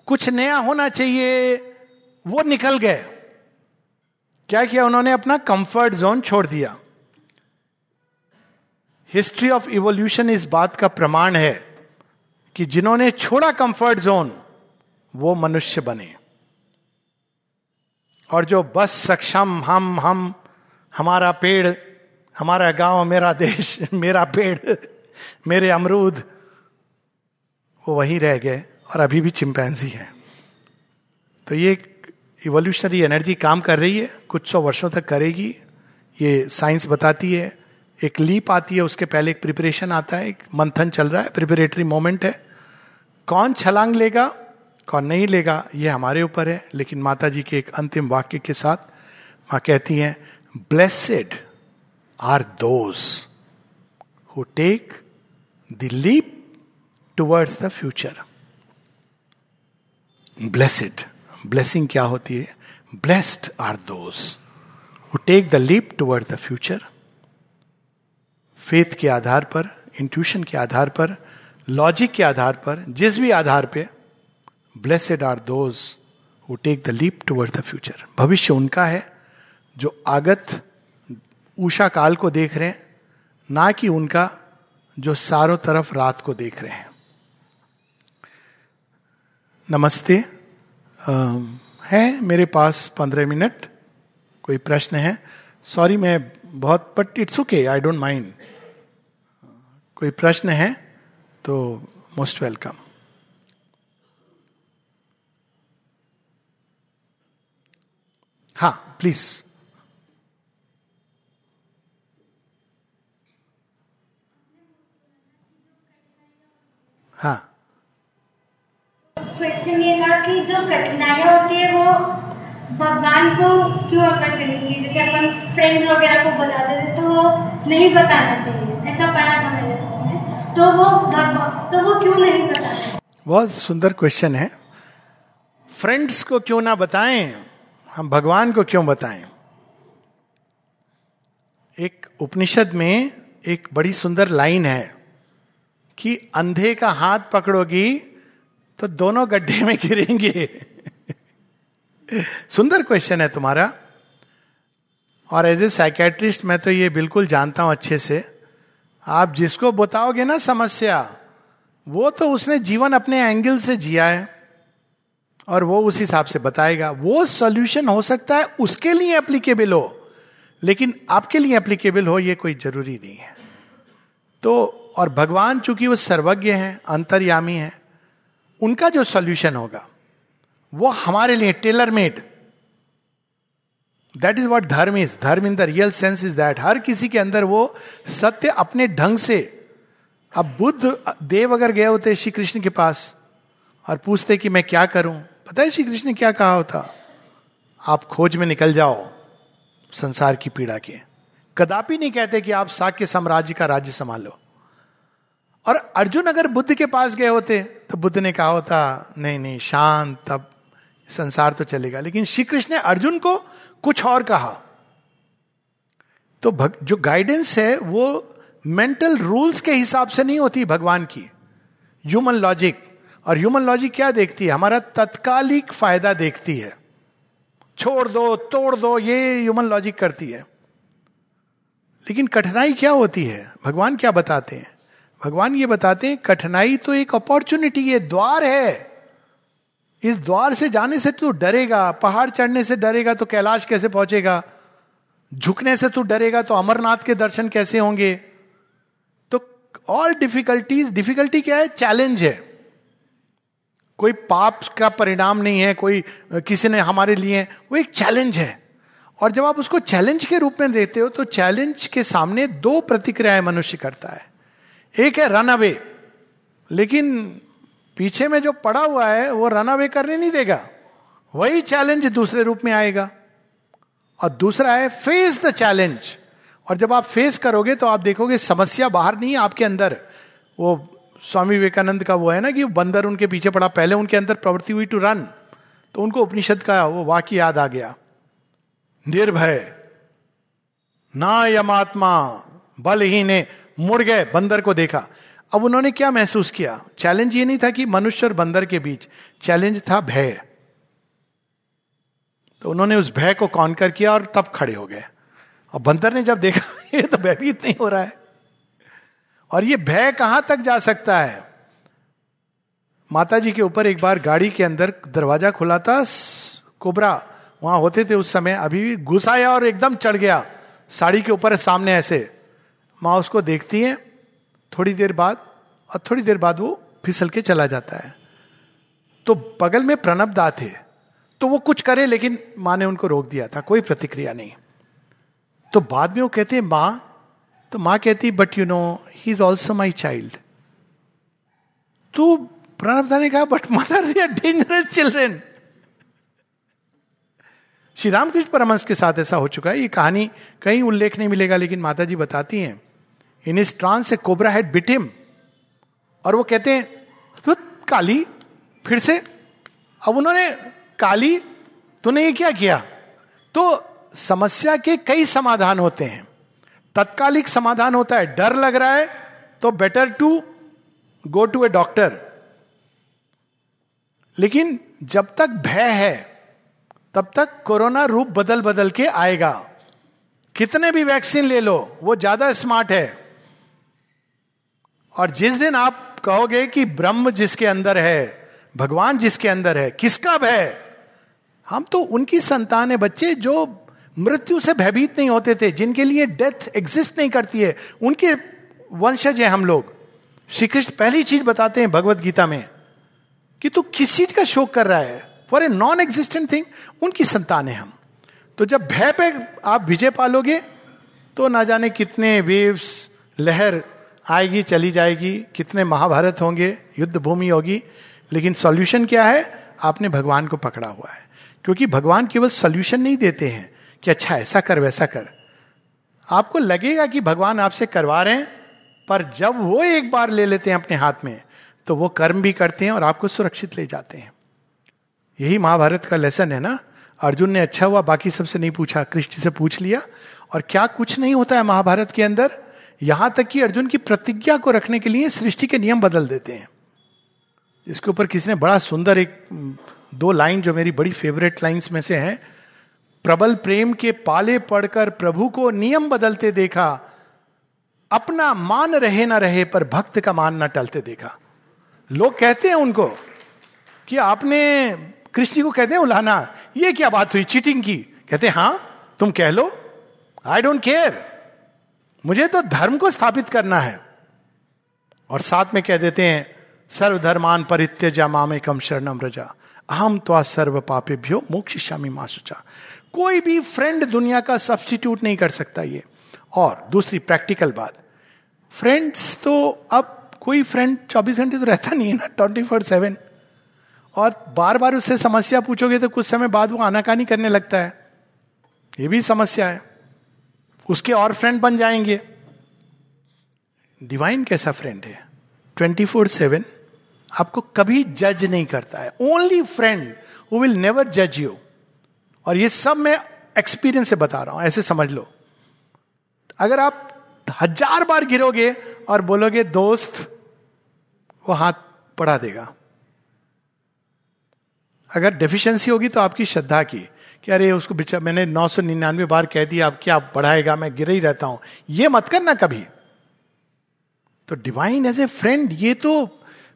कुछ नया होना चाहिए, वो निकल गए। क्या किया उन्होंने? अपना कंफर्ट जोन छोड़ दिया। हिस्ट्री ऑफ़ इवोल्यूशन इस बात का प्रमाण है कि जिन्होंने छोड़ा कंफर्ट जोन वो मनुष्य बने। और जो बस सक्षम, हम हम, हमारा पेड़, हमारा गाँव, मेरा देश, मेरा पेड़, मेरे अमरूद, वो वहीं रह गए और अभी भी चिंपैंसी है। तो ये इवोल्यूशनरी एनर्जी काम कर रही है, कुछ सौ वर्षों तक करेगी, ये साइंस बताती है एक लीप आती है, उसके पहले एक प्रिपरेशन आता है, एक मंथन चल रहा है प्रिपरेटरी मोमेंट है। कौन छलांग लेगा, कौन नहीं लेगा, ये हमारे ऊपर है, लेकिन माता जी के एक अंतिम वाक्य के साथ माँ कहती हैं blessed are those who take the leap towards the future blessed blessing क्या होती है? Blessed are those who take the leap toward the future faith के आधार पर इंट्यूशन के आधार पर लॉजिक के आधार पर, जिस भी आधार पे blessed are those who take the leap toward the future भविष्य उनका है, जो आगत, उषा काल को देख रहे हैं, ना कि उनका, जो चारों तरफ़ रात को देख रहे हैं। नमस्ते है मेरे पास पंद्रह मिनट? कोई प्रश्न है? सॉरी मैं बहुत but it's okay I don't mind कोई प्रश्न है तो मोस्ट वेलकम हाँ प्लीज़ हाँ. क्वेश्चन ये था कि जो कठिनाइयाँ होती है, वो भगवान को क्यों अर्पण करनी चाहिए जैसे अपन फ्रेंड्स वगैरह को बताते थे तो वो नहीं बताना चाहिए। ऐसा पढ़ा था मैंने तो वो तो वो क्यों नहीं बताना बहुत सुंदर क्वेश्चन है। फ्रेंड्स को क्यों ना बताएँ? हम भगवान को क्यों बताएँ? एक उपनिषद में एक बड़ी सुंदर लाइन है कि अंधे का हाथ पकड़ोगी तो दोनों गड्ढे में गिरेंगे। सुंदर क्वेश्चन है तुम्हारा। और एज ए साइकेट्रिस्ट मैं तो ये बिल्कुल जानता हूँ अच्छे से। आप जिसको बताओगे ना समस्या, वो तो उसने जीवन अपने एंगल से जिया है। और वो उस हिसाब से बताएगा। वो सॉल्यूशन हो सकता है, उसके लिए एप्लीकेबल हो। लेकिन आपके लिए एप्लीकेबल हो, ये कोई ज़रूरी नहीं है। तो और भगवान चूँकि वो सर्वज्ञ हैं, अंतर्यामी हैं, उनका जो सॉल्यूशन होगा वो हमारे लिए tailor made that is what dharma is dharma in the real sense is that हर किसी के अंदर वो सत्य अपने ढंग से, अब बुद्ध, देव अगर गए होते श्री कृष्ण के पास और पूछते कि मैं क्या करूँ? पता है श्री कृष्ण ने क्या कहा होता आप खोज में निकल जाओ संसार की पीड़ा के। कदापि नहीं कहते कि आप साक्य साम्राज्य का राज्य संभालो। और अर्जुन अगर बुद्ध के पास गए होते तो बुद्ध ने कहा होता, नहीं नहीं, शांत तब संसार तो चलेगा। लेकिन श्री कृष्ण ने अर्जुन को कुछ और कहा। तो भग, जो गाइडेंस है वो मेंटल रूल्स के हिसाब से नहीं होती भगवान की। ह्यूमन लॉजिक और ह्यूमन लॉजिक क्या देखती है? हमारा तत्कालिक फ़ायदा देखती है। छोड़ दो तोड़ दो ये ह्यूमन लॉजिक करती है। लेकिन कठिनाई क्या होती है? भगवान क्या बताते हैं? भगवान ये बताते हैं कठिनाई तो एक अपॉर्चुनिटी है द्वार है। इस द्वार से जाने से तू डरेगा, पहाड़ चढ़ने से डरेगा तो कैलाश कैसे पहुंचेगा? झुकने से तू डरेगा तो अमरनाथ के दर्शन कैसे होंगे? तो ऑल डिफिकल्टीज डिफिकल्टी क्या है? चैलेंज है। कोई पाप का परिणाम नहीं है, कोई, किसी ने हमारे लिए, वो एक चैलेंज है। और जब आप उसको चैलेंज के रूप में देखते हो तो चैलेंज के सामने दो प्रतिक्रियाएँ मनुष्य करता है। एक है रन अवे लेकिन पीछे में जो पड़ा हुआ है, वो रन अवे करने नहीं देगा। वही चैलेंज दूसरे रूप में आएगा। और दूसरा है फेस द चैलेंज और जब आप फेस करोगे तो आप देखोगे समस्या बाहर नहीं है आपके अंदर। वो स्वामी विवेकानंद का वो है ना कि बंदर उनके पीछे पड़ा, पहले उनके अंदर प्रवृत्ति हुई टू रन तो उनको उपनिषद का वो वाक्य याद आ गया। निर्भय ना यमात्मा बल ही ने मुड़ गए, बंदर को देखा। अब उन्होंने क्या महसूस किया? चैलेंज ये नहीं था कि मनुष्य और बंदर के बीच। चैलेंज था भय। तो उन्होंने उस भय को कॉन्कर किया और तब खड़े हो गए। और बंदर ने जब देखा, ये तो भयभीत नहीं हो रहा है। और ये भय कहाँ तक जा सकता है? माता जी के ऊपर एक बार गाड़ी के अंदर दरवाज़ा खुला था, कोबरा। वहाँ होते थे उस समय। अभी भी घुस आया और एकदम चढ़ गया। साड़ी के ऊपर सामने ऐसे। माँ उसको देखती है। थोड़ी देर बाद और थोड़ी देर बाद वो फिसल के चला जाता है। तो बगल में प्रणब दा थे तो वो कुछ करे, लेकिन माँ ने उनको रोक दिया था, कोई प्रतिक्रिया नहीं। तो बाद में वो कहते हैं, माँ तो माँ कहती but you know he is also my child तो प्रणब दा ने कहा but mother they are dangerous children Shri Ramakrishna Paramhansa के साथ ऐसा हो चुका है। ये कहानी कहीं उल्लेख नहीं मिलेगा, लेकिन माता जी बताती हैं। इन इस ट्रांस से कोबरा हेड बिटिम और वो कहते हैं तो काली, फिर से, अब उन्होंने काली, तूने ये क्या किया? तो समस्या के कई समाधान होते हैं। तत्कालिक समाधान होता है, डर लग रहा है तो better to go to a doctor लेकिन जब तक भय है, तब तक कोरोना रूप बदल बदल के आएगा। कितने भी वैक्सीन ले लो, वो ज़्यादा स्मार्ट है। और जिस दिन आप कहोगे कि ब्रह्म जिसके अंदर है, भगवान जिसके अंदर है, किसका भय? हम तो उनकी संतान है बच्चे जो मृत्यु से भयभीत नहीं होते थे, जिनके लिए डेथ एग्जिस्ट नहीं करती है। उनके वंशज हैं हम लोग। श्री कृष्ण पहली चीज़ बताते हैं भगवत गीता में कि तू किस चीज़ का शोक कर रहा है? For a non existent thing उनकी संतान है हम। तो जब भय पे आप विजय पालोगे तो ना जाने कितने वेव्स लहर आएगी, चली जाएगी, कितने महाभारत होंगे, युद्ध भूमि होगी, लेकिन सॉल्यूशन क्या है? आपने भगवान को पकड़ा हुआ है। क्योंकि भगवान केवल सॉल्यूशन नहीं देते हैं कि अच्छा ऐसा कर, वैसा कर। आपको लगेगा कि भगवान आपसे करवा रहे हैं, पर जब वो एक बार ले लेते हैं अपने हाथ में तो वो कर्म भी करते हैं और आपको सुरक्षित ले जाते हैं। यही महाभारत का लेसन है ना? अर्जुन ने अच्छा हुआ, बाकी सबसे नहीं पूछा, कृष्ण से पूछ लिया, और क्या कुछ नहीं होता है महाभारत के अंदर? यहाँ तक कि अर्जुन की प्रतिज्ञा को रखने के लिए सृष्टि के नियम बदल देते हैं। इसके ऊपर किसी ने बड़ा सुंदर एक दो लाइन जो मेरी बड़ी फेवरेट लाइंस में से है। प्रबल प्रेम के पाले पड़कर प्रभु को नियम बदलते देखा, अपना मान रहे ना रहे पर भक्त का मान ना टलते देखा। लोग कहते हैं उनको कि आपने कृष्ण को कहते हैं, उलाना, ये क्या बात हुई? चीटिंग की? कहते हैं हाँ तुम कह लो। आई डोंट केयर मुझे तो धर्म को स्थापित करना है। और साथ में कह देते हैं, सर्वधर्मान परित्यजा मामे कम शरणम रजा अहम तो सर्व पापे भ्यो मोक्ष शामी मासुचा कोई भी फ्रेंड दुनिया का सब्सटीट्यूट नहीं कर सकता ये। और दूसरी प्रैक्टिकल बात फ्रेंड्स तो अब कोई फ्रेंड 24 घंटे तो रहता नहीं है ना ट्वेंटी फोर सेवन और बार बार उससे समस्या पूछोगे तो कुछ समय बाद वो आनाकानी करने लगता है। ये भी समस्या है। उसके और फ्रेंड बन जाएँगे। डिवाइन कैसा फ्रेंड है? ट्वेंटी फोर सेवन आपको कभी जज नहीं करता है। Only friend who will never जज यू और ये सब मैं एक्सपीरियंस से बता रहा हूँ, ऐसे समझ लो। अगर आप हज़ार बार गिरोगे और बोलोगे, दोस्त, वो हाथ पढ़ा देगा। अगर डेफिशिएंसी होगी तो आपकी श्रद्धा की। कि अरे, उसको बिचा मैंने नौ सौ निन्यानवे बार कह दिया, अब क्या बढ़ाएगा, मैं गिर ही रहता हूँ। ये मत करना कभी। तो डिवाइन एज ए फ्रेंड ये तो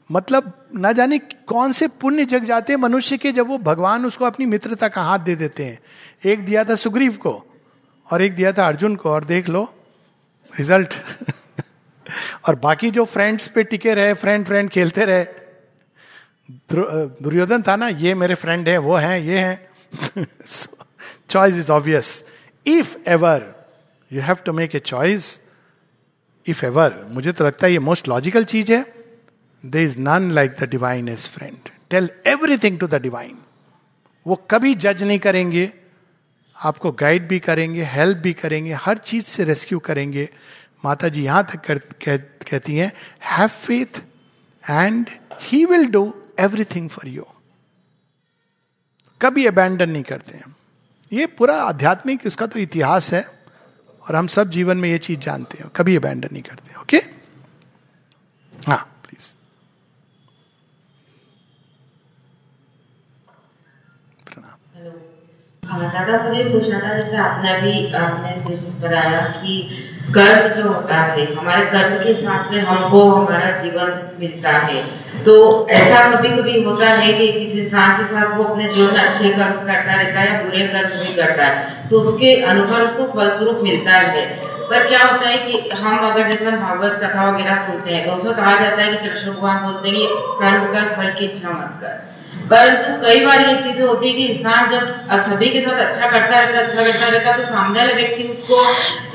मतलब ना जाने कौन से पुण्य जग जाते हैं मनुष्य के, जब वो भगवान उसको अपनी मित्रता का हाथ दे देते हैं। एक दिया था सुग्रीव को, और एक दिया था अर्जुन को, और देख लो रिज़ल्ट और बाकी जो फ्रेंड्स पे टिके रहे फ्रेंड फ्रेंड खेलते रहे। दुर्योधन था ना, ये मेरे फ्रेंड है, वो है, ये है। Choice is obvious if ever you have to make a choice if ever मुझे तो लगता है ये मोस्ट लॉजिकल चीज़ है। There is none like the divine is friend tell everything to the divine वो कभी जज नहीं करेंगे। आपको गाइड भी करेंगे हेल्प भी करेंगे हर चीज़ से रेस्क्यू करेंगे। माता जी यहाँ तक कर, कह, कहती हैं have faith and he will do everything for you कभी अबैंडन नहीं करते हैं। ये पूरा आध्यात्मिक, उसका तो इतिहास है, और हम सब जीवन में ये चीज़ जानते हैं। कभी अबैंडन नहीं करते ओके हाँ प्लीज़ हाँ, दादा मुझे पूछना था, जैसे आपने अभी आपने बताया कि कर्म जो होता है, हमारे कर्म के हिसाब से हमको हमारा जीवन मिलता है। तो ऐसा कभी कभी होता है कि किसी इंसान के साथ वो अपने जीवन अच्छे कर्म करता रहता है बुरे कर्म भी करता है तो उसके अनुसार उसको फलस्वरूप मिलता है। पर क्या होता है कि हम अगर जैसे भागवत कथा वगैरह सुनते हैं तो उसमें कहा जाता है कि कृष्ण भगवान बोलते हैं कि कर्म कर, फल की इच्छा मत कर। परंतु कई बार ये चीज़ें होती है कि इंसान जब सभी के साथ अच्छा करता रहता अच्छा करता रहता तो सामने वाले व्यक्ति उसको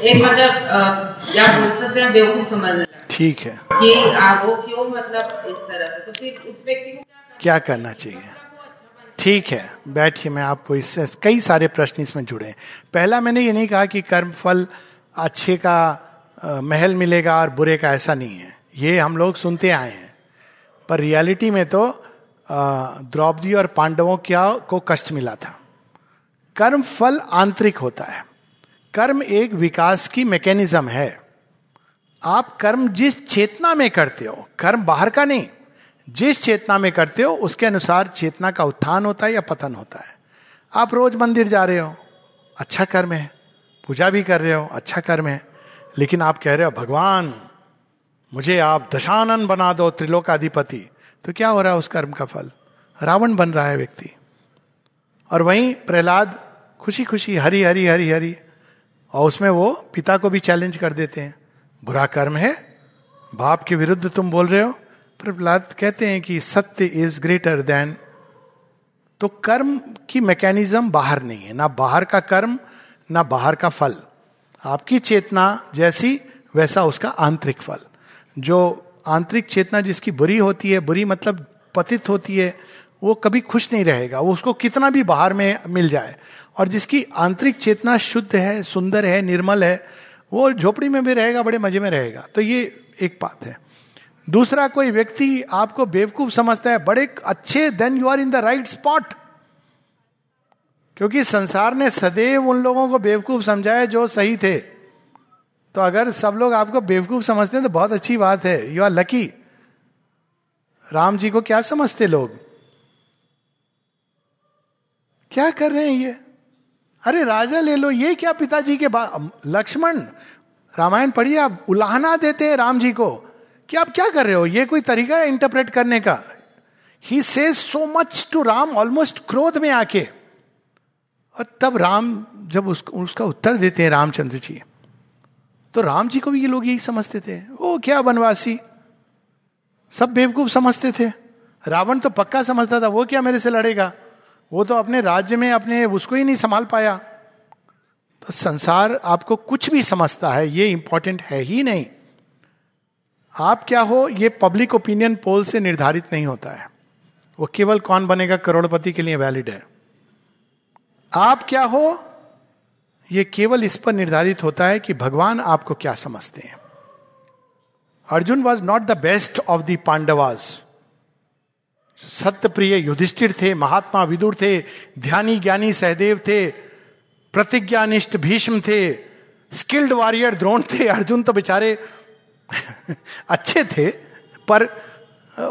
एक मतलब क्या बोल सकते हैं बेवकूफ़ समझ ठीक है। कि वो क्यों मतलब इस तरह से? तो फिर उस व्यक्ति को क्या करना चाहिए? ठीक है बैठिए मैं आपको इससे कई सारे प्रश्न इसमें जुड़े हैं। पहला मैंने ये नहीं कहा कि कर्म फल अच्छे का महल मिलेगा और बुरे का ऐसा नहीं है। ये हम लोग सुनते आए हैं। पर रियलिटी में तो द्रौपदी और पांडवों क्या को कष्ट मिला था? कर्म फल आंतरिक होता है। कर्म एक विकास की मैकेनिज्म है। आप कर्म जिस चेतना में करते हो, कर्म बाहर का नहीं, जिस चेतना में करते हो, उसके अनुसार चेतना का उत्थान होता है या पतन होता है। आप रोज मंदिर जा रहे हो अच्छा कर्म है, पूजा भी कर रहे हो अच्छा कर्म है, लेकिन आप कह रहे हो, भगवान, मुझे आप दशानन बना दो त्रिलोकाधिपति तो क्या हो रहा है उस कर्म का फल? रावण बन रहा है व्यक्ति। और वहीं प्रहलाद खुशी खुशी हरी हरी हरी हरी, और उसमें वो पिता को भी चैलेंज कर देते हैं। बुरा कर्म है, बाप के विरुद्ध तुम बोल रहे हो। प्रहलाद कहते हैं कि सत्य इज़ ग्रेटर देन तो कर्म की मैकेनिज्म बाहर नहीं है। ना बाहर का कर्म, ना बाहर का फल। आपकी चेतना जैसी, वैसा उसका आंतरिक फल। जो आंतरिक चेतना जिसकी बुरी होती है, बुरी मतलब पतित होती है, वो कभी खुश नहीं रहेगा। वो उसको कितना भी बाहर में मिल जाए। और जिसकी आंतरिक चेतना शुद्ध है, सुंदर है, निर्मल है, वो झोपड़ी में भी रहेगा, बड़े मज़े में रहेगा। तो ये एक बात है। दूसरा, कोई व्यक्ति आपको बेवकूफ़ समझता है, बड़े अच्छे then you are in the right spot क्योंकि संसार ने सदैव उन लोगों को बेवकूफ़ समझाया जो सही थे। तो अगर सब लोग आपको बेवकूफ़ समझते हैं तो बहुत अच्छी बात है। You are lucky Ram ji को क्या समझते लोग? क्या कर रहे हैं ये? अरे राजा ले लो, ये क्या पिताजी के बाद लक्ष्मण? रामायण पढ़िए आप, उलाहना देते हैं राम जी को। कि आप क्या कर रहे हो? ये कोई तरीका है इंटरप्रेट करने का? He say so much to Ram almost क्रोध में आके। और तब राम जब उसको, उसका उत्तर देते हैं रामचंद्र जी। तो राम जी को भी ये लोग यही समझते थे। वो क्या बनवासी सब बेवकूफ़ समझते थे। रावण तो पक्का समझता था, वो क्या मेरे से लड़ेगा? वो तो अपने राज्य में अपने उसको ही नहीं संभाल पाया। तो संसार आपको कुछ भी समझता है, ये इंपॉर्टेंट है ही नहीं। आप क्या हो, ये पब्लिक ओपिनियन पोल से निर्धारित नहीं होता है। वो केवल कौन बनेगा करोड़पति के लिए वैलिड है। आप क्या हो ये केवल इस पर निर्धारित होता है कि भगवान आपको क्या समझते हैं। Arjun was not the best of the Pandavas सत्य प्रिय युधिष्ठिर थे, महात्मा विदुर थे, ध्यानी ज्ञानी सहदेव थे, प्रतिज्ञानिष्ठ भीष्म थे स्किल्ड वॉरियर द्रोण थे, अर्जुन तो बेचारे अच्छे थे, पर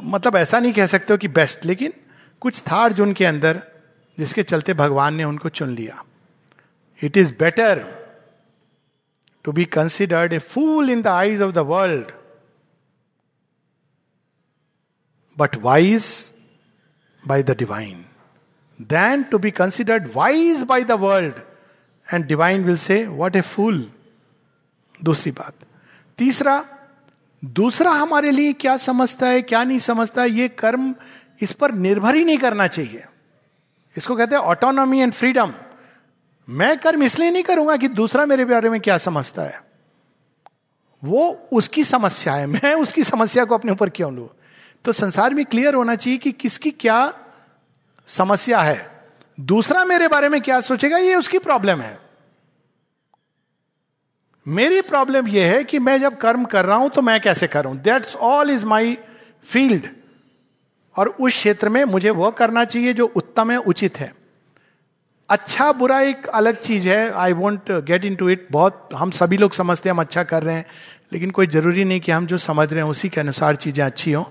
मतलब ऐसा नहीं कह सकते हो कि बेस्ट लेकिन कुछ था अर्जुन के अंदर जिसके चलते भगवान ने उनको चुन लिया। It is better to be considered a fool in the eyes of the world but wise by the divine than to be considered wise by the world and divine will say what a fool दूसरी बात। तीसरा, दूसरा हमारे लिए क्या समझता है, क्या नहीं समझता है, ये कर्म इस पर निर्भर ही नहीं करना चाहिए। इसको कहते हैं ऑटोनॉमी एंड फ्रीडम मैं कर्म इसलिए नहीं करूँगा कि दूसरा मेरे बारे में क्या समझता है। वो उसकी समस्या है। मैं उसकी समस्या को अपने ऊपर क्यों लू? तो संसार में क्लियर होना चाहिए कि किसकी क्या समस्या है। दूसरा मेरे बारे में क्या सोचेगा, ये उसकी प्रॉब्लम है। मेरी प्रॉब्लम यह है कि मैं जब कर्म कर रहा हूँ तो मैं कैसे करूँ? That's all is my field और उस क्षेत्र में मुझे वह करना चाहिए जो उत्तम है, उचित है। अच्छा बुरा एक अलग चीज़ है। I want get into it बहुत हम सभी लोग समझते हैं हम अच्छा कर रहे हैं लेकिन कोई ज़रूरी नहीं कि हम जो समझ रहे हैं उसी के अनुसार चीज़ें अच्छी हों।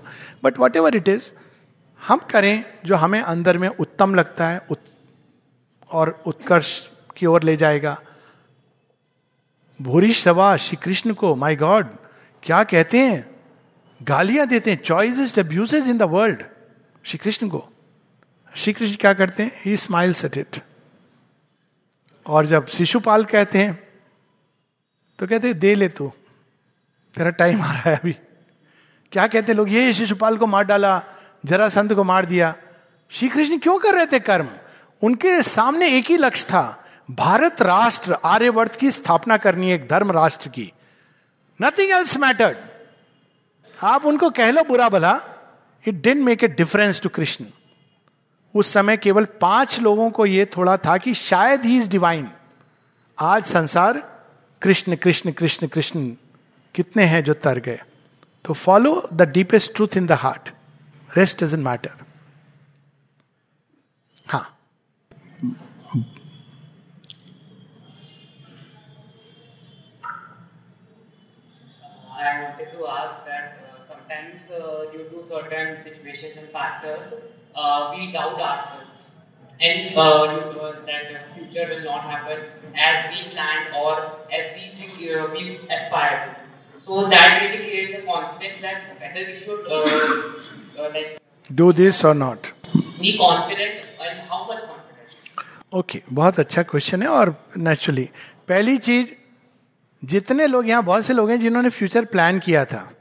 But whatever it is हम करें जो हमें अंदर में उत्तम लगता है उत, और उत्कर्ष की ओर ले जाएगा। भूरी श्रवा श्री कृष्ण को माई गॉड क्या कहते हैं? गालियाँ देते हैं। Choice abuses in the world Shri Krishna को। श्री कृष्ण क्या करते हैं? ही स्माइल्स एट इट और जब शिशुपाल कहते हैं तो कहते दे ले तू। तेरा टाइम आ रहा है अभी। क्या कहते लोग, ये शिशुपाल को मार डाला, जरा संत को मार दिया। श्री कृष्ण क्यों कर रहे थे कर्म? उनके सामने एक ही लक्ष्य था, भारत राष्ट्र, आर्यवर्त की स्थापना करनी है एक धर्म राष्ट्र की। नथिंग एल्स मैटर्ड आप उनको कह लो बुरा भला it didn't make a difference to Krishna उस समय केवल पाँच लोगों को यह थोड़ा था कि शायद ही इज़ डिवाइन आज संसार कृष्ण कृष्ण कृष्ण कृष्ण कितने हैं जो तर गए। तो follow the deepest truth in the heart rest doesn't matter हाँ। I wanted to ask sometimes uh, due to certain situations and factors, uh, we doubt ourselves and uh, that the future will not happen as we planned or as we think uh, we aspire to. So that really creates a conflict that whether we should uh, uh, like do this or not. be confident and how much confident. Okay okay, बहुत अच्छा question है और naturally पहली चीज़ जितने लोग यहाँ बहुत से लोग हैं जिन्होंने फ्यूचर प्लान किया था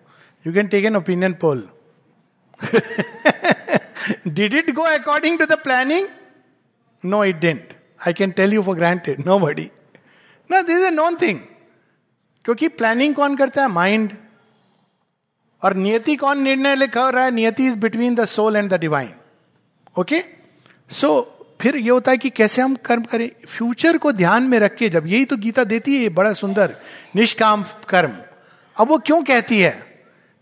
you can take an opinion poll did it go according to the planning no it didn't I can tell you for granted nobody ना दिस ए नॉन थिंग क्योंकि प्लानिंग कौन करता है? माइंड और नियति कौन निर्णय लिखा रहा है? नियति is between the soul and the divine okay so फिर ये होता है कि कैसे हम कर्म करें? फ्यूचर को ध्यान में रख के जब यही तो गीता देती है बड़ा सुंदर, निष्काम कर्म। अब वो क्यों कहती है?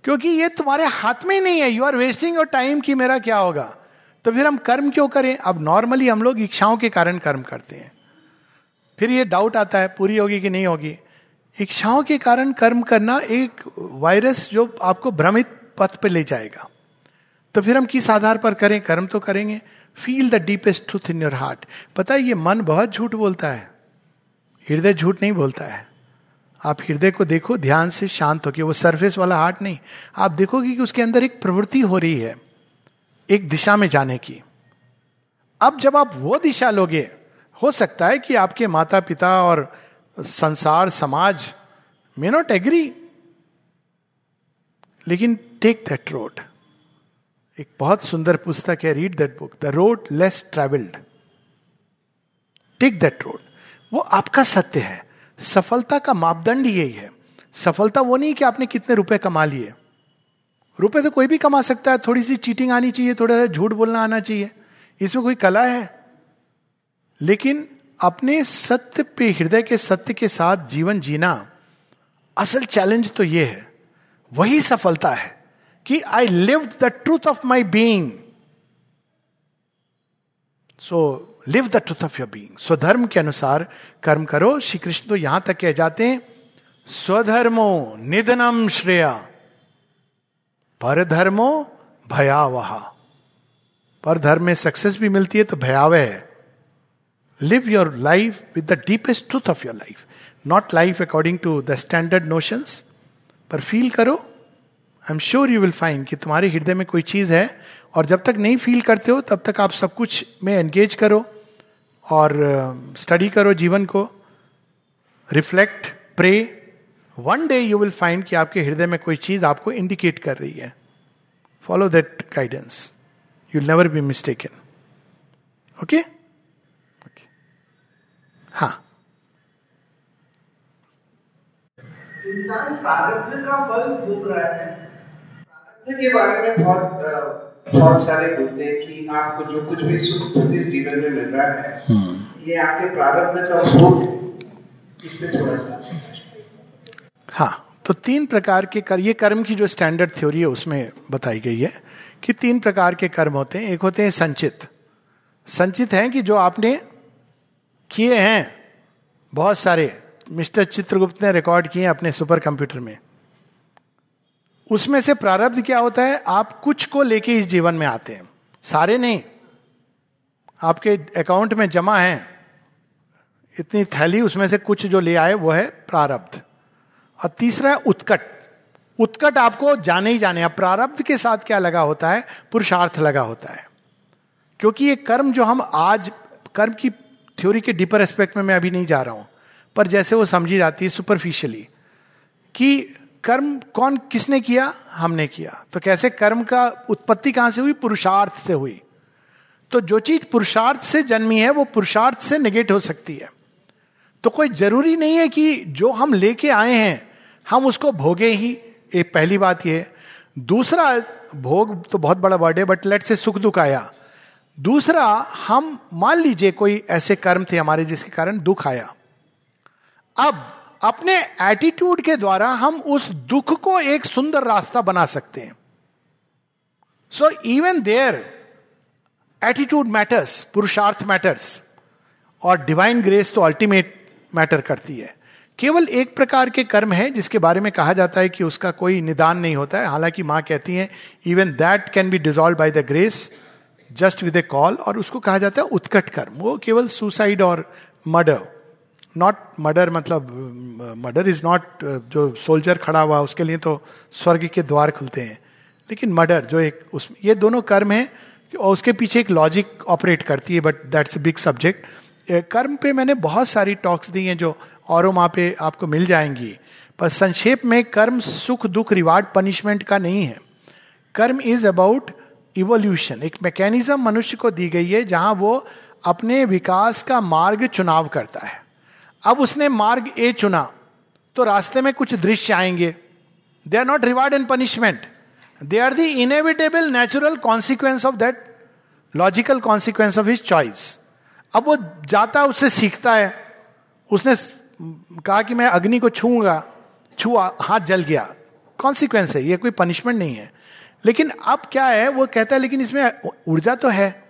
क्योंकि ये तुम्हारे हाथ में ही नहीं है। You are wasting your time कि मेरा क्या होगा? तो फिर हम कर्म क्यों करें? अब नॉर्मली हम लोग इच्छाओं के कारण कर्म करते हैं। फिर ये डाउट आता है, पूरी होगी कि नहीं होगी? इच्छाओं के कारण कर्म करना एक वायरस जो आपको भ्रमित पथ पर ले जाएगा। तो फिर हम किस आधार पर करें? कर्म तो करेंगे। Feel the deepest truth in your heart पता है, ये मन बहुत झूठ बोलता है। हृदय झूठ नहीं बोलता है। आप हृदय को देखो, ध्यान से शांत होकर वो सरफेस वाला हार्ट नहीं, आप देखोगे कि उसके अंदर एक प्रवृत्ति हो रही है, एक दिशा में जाने की। अब जब आप वो दिशा लोगे, हो सकता है कि आपके माता पिता और संसार, समाज मे नॉट एग्री लेकिन टेक दैट रोड एक बहुत सुंदर पुस्तक है read that book the road less travelled take that road वो आपका सत्य है। सफलता का मापदंड यही है। सफलता वो नहीं कि आपने कितने रुपए कमा लिए। रुपए तो कोई भी कमा सकता है थोड़ी सी चीटिंग आनी चाहिए, थोड़ा सा झूठ बोलना आना चाहिए। इसमें कोई कला है। लेकिन अपने सत्य पे, हृदय के सत्य के साथ जीवन जीना असल चैलेंज तो ये है। वही सफलता है कि I live the truth of my being so live the truth of your being स्वधर्म के अनुसार कर्म करो श्री कृष्ण तो यहाँ तक कह जाते हैं स्वधर्मो निधनम श्रेया पर धर्मो भयावह पर धर्म में सक्सेस भी मिलती है तो भयावह है live your life with the deepest truth of your life not life according to the standard notions पर फील करो। I am sure you will find कि तुम्हारे हृदय में कोई चीज़ है, और जब तक नहीं फील करते हो, तब तक आप सब कुछ में एंगेज करो। और स्टडी करो जीवन को reflect pray one day you will find कि आपके हृदय में कोई चीज़ आपको इंडिकेट कर रही है। Follow that guidance you never be mistaken okay हाँ। इंसान प्रारब्ध का फल भोग रहा है। प्रारब्ध के बारे में बहुत बहुत सारे बोलते हैं कि आपको जो कुछ भी सुख इस जीवन में मिल रहा है हम्म। ये आपके प्रारब्ध का भोग इस पे थोड़ा सा हाँ तो तीन प्रकार के कर ये कर्म की जो स्टैंडर्ड थ्योरी है उसमें बताई गई है कि तीन प्रकार के कर्म होते हैं। एक होते हैं संचित। संचित हैं कि जो आपने किए हैं। बहुत सारे मिस्टर चित्रगुप्त ने रिकॉर्ड किए अपने सुपर कंप्यूटर में। उसमें से प्रारब्ध क्या होता है? आप कुछ को लेके इस जीवन में आते हैं। सारे नहीं। आपके अकाउंट में जमा है। इतनी थैली उसमें से कुछ जो ले आए, वो है प्रारब्ध। और तीसरा है उत्कट। उत्कट आपको जाने ही जाने अब प्रारब्ध के साथ क्या लगा होता है? पुरुषार्थ लगा होता है। क्योंकि ये कर्म जो हम आज, कर्म की थ्योरी के डीपर एस्पेक्ट में मैं अभी नहीं जा रहा हूँ। पर जैसे वो समझी जाती है सुपरफिशियली कि कर्म कौन किसने किया? हमने किया। तो कैसे कर्म का उत्पत्ति कहाँ से हुई? पुरुषार्थ से हुई। तो जो चीज़ पुरुषार्थ से जन्मी है, वो पुरुषार्थ से निगेट हो सकती है। तो कोई ज़रूरी नहीं है कि जो हम लेके आए हैं, हम उसको भोगे ही। एक पहली बात यह दूसरा, भोग तो बहुत बड़ा वर्ड है बट लेट से सुख दुख आया। दूसरा, हम मान लीजिए कोई ऐसे कर्म थे हमारे जिसके कारण दुख आया। अब अपने एटीट्यूड के द्वारा हम उस दुख को एक सुंदर रास्ता बना सकते हैं। So even their attitude matters पुरुषार्थ मैटर्स और डिवाइन ग्रेस तो अल्टीमेट मैटर करती है। केवल एक प्रकार के कर्म है जिसके बारे में कहा जाता है कि उसका कोई निदान नहीं होता है। हालाँकि माँ कहती हैं even that can be dissolve by the grace just with a call और उसको कहा जाता है उत्कट कर्म। वो केवल सुसाइड और मर्डर नॉट मर्डर मतलब मर्डर इज़ नॉट जो सोल्जर खड़ा हुआ, उसके लिए तो स्वर्ग के द्वार खुलते हैं। लेकिन मर्डर जो एक, उस, ये दोनों कर्म हैं, और उसके पीछे एक लॉजिक ऑपरेट करती है but that's a big subject कर्म पे मैंने बहुत सारी टॉक्स दी हैं जो और वहाँ पे आपको मिल जाएँगी, पर संक्षेप में कर्म सुख, दुख रिवार्ड पनिशमेंट का नहीं है। कर्म इज़ अबाउट इवोल्यूशन एक मैकेनिज्म मनुष्य को दी गई है जहाँ वो अपने विकास का मार्ग चुनाव करता है। अब उसने मार्ग ए चुना तो रास्ते में कुछ दृश्य आएँगे। They are not reward and punishment they are the inevitable natural consequence of that logical consequence of his choice अब वो जाता, उससे सीखता है। उसने कहा कि मैं अग्नि को छूँगा छुआ, हाथ जल गया। कॉन्सिक्वेंस है, ये कोई पनिशमेंट नहीं है। लेकिन अब क्या है, वो कहता है, लेकिन इसमें ऊर्जा तो है।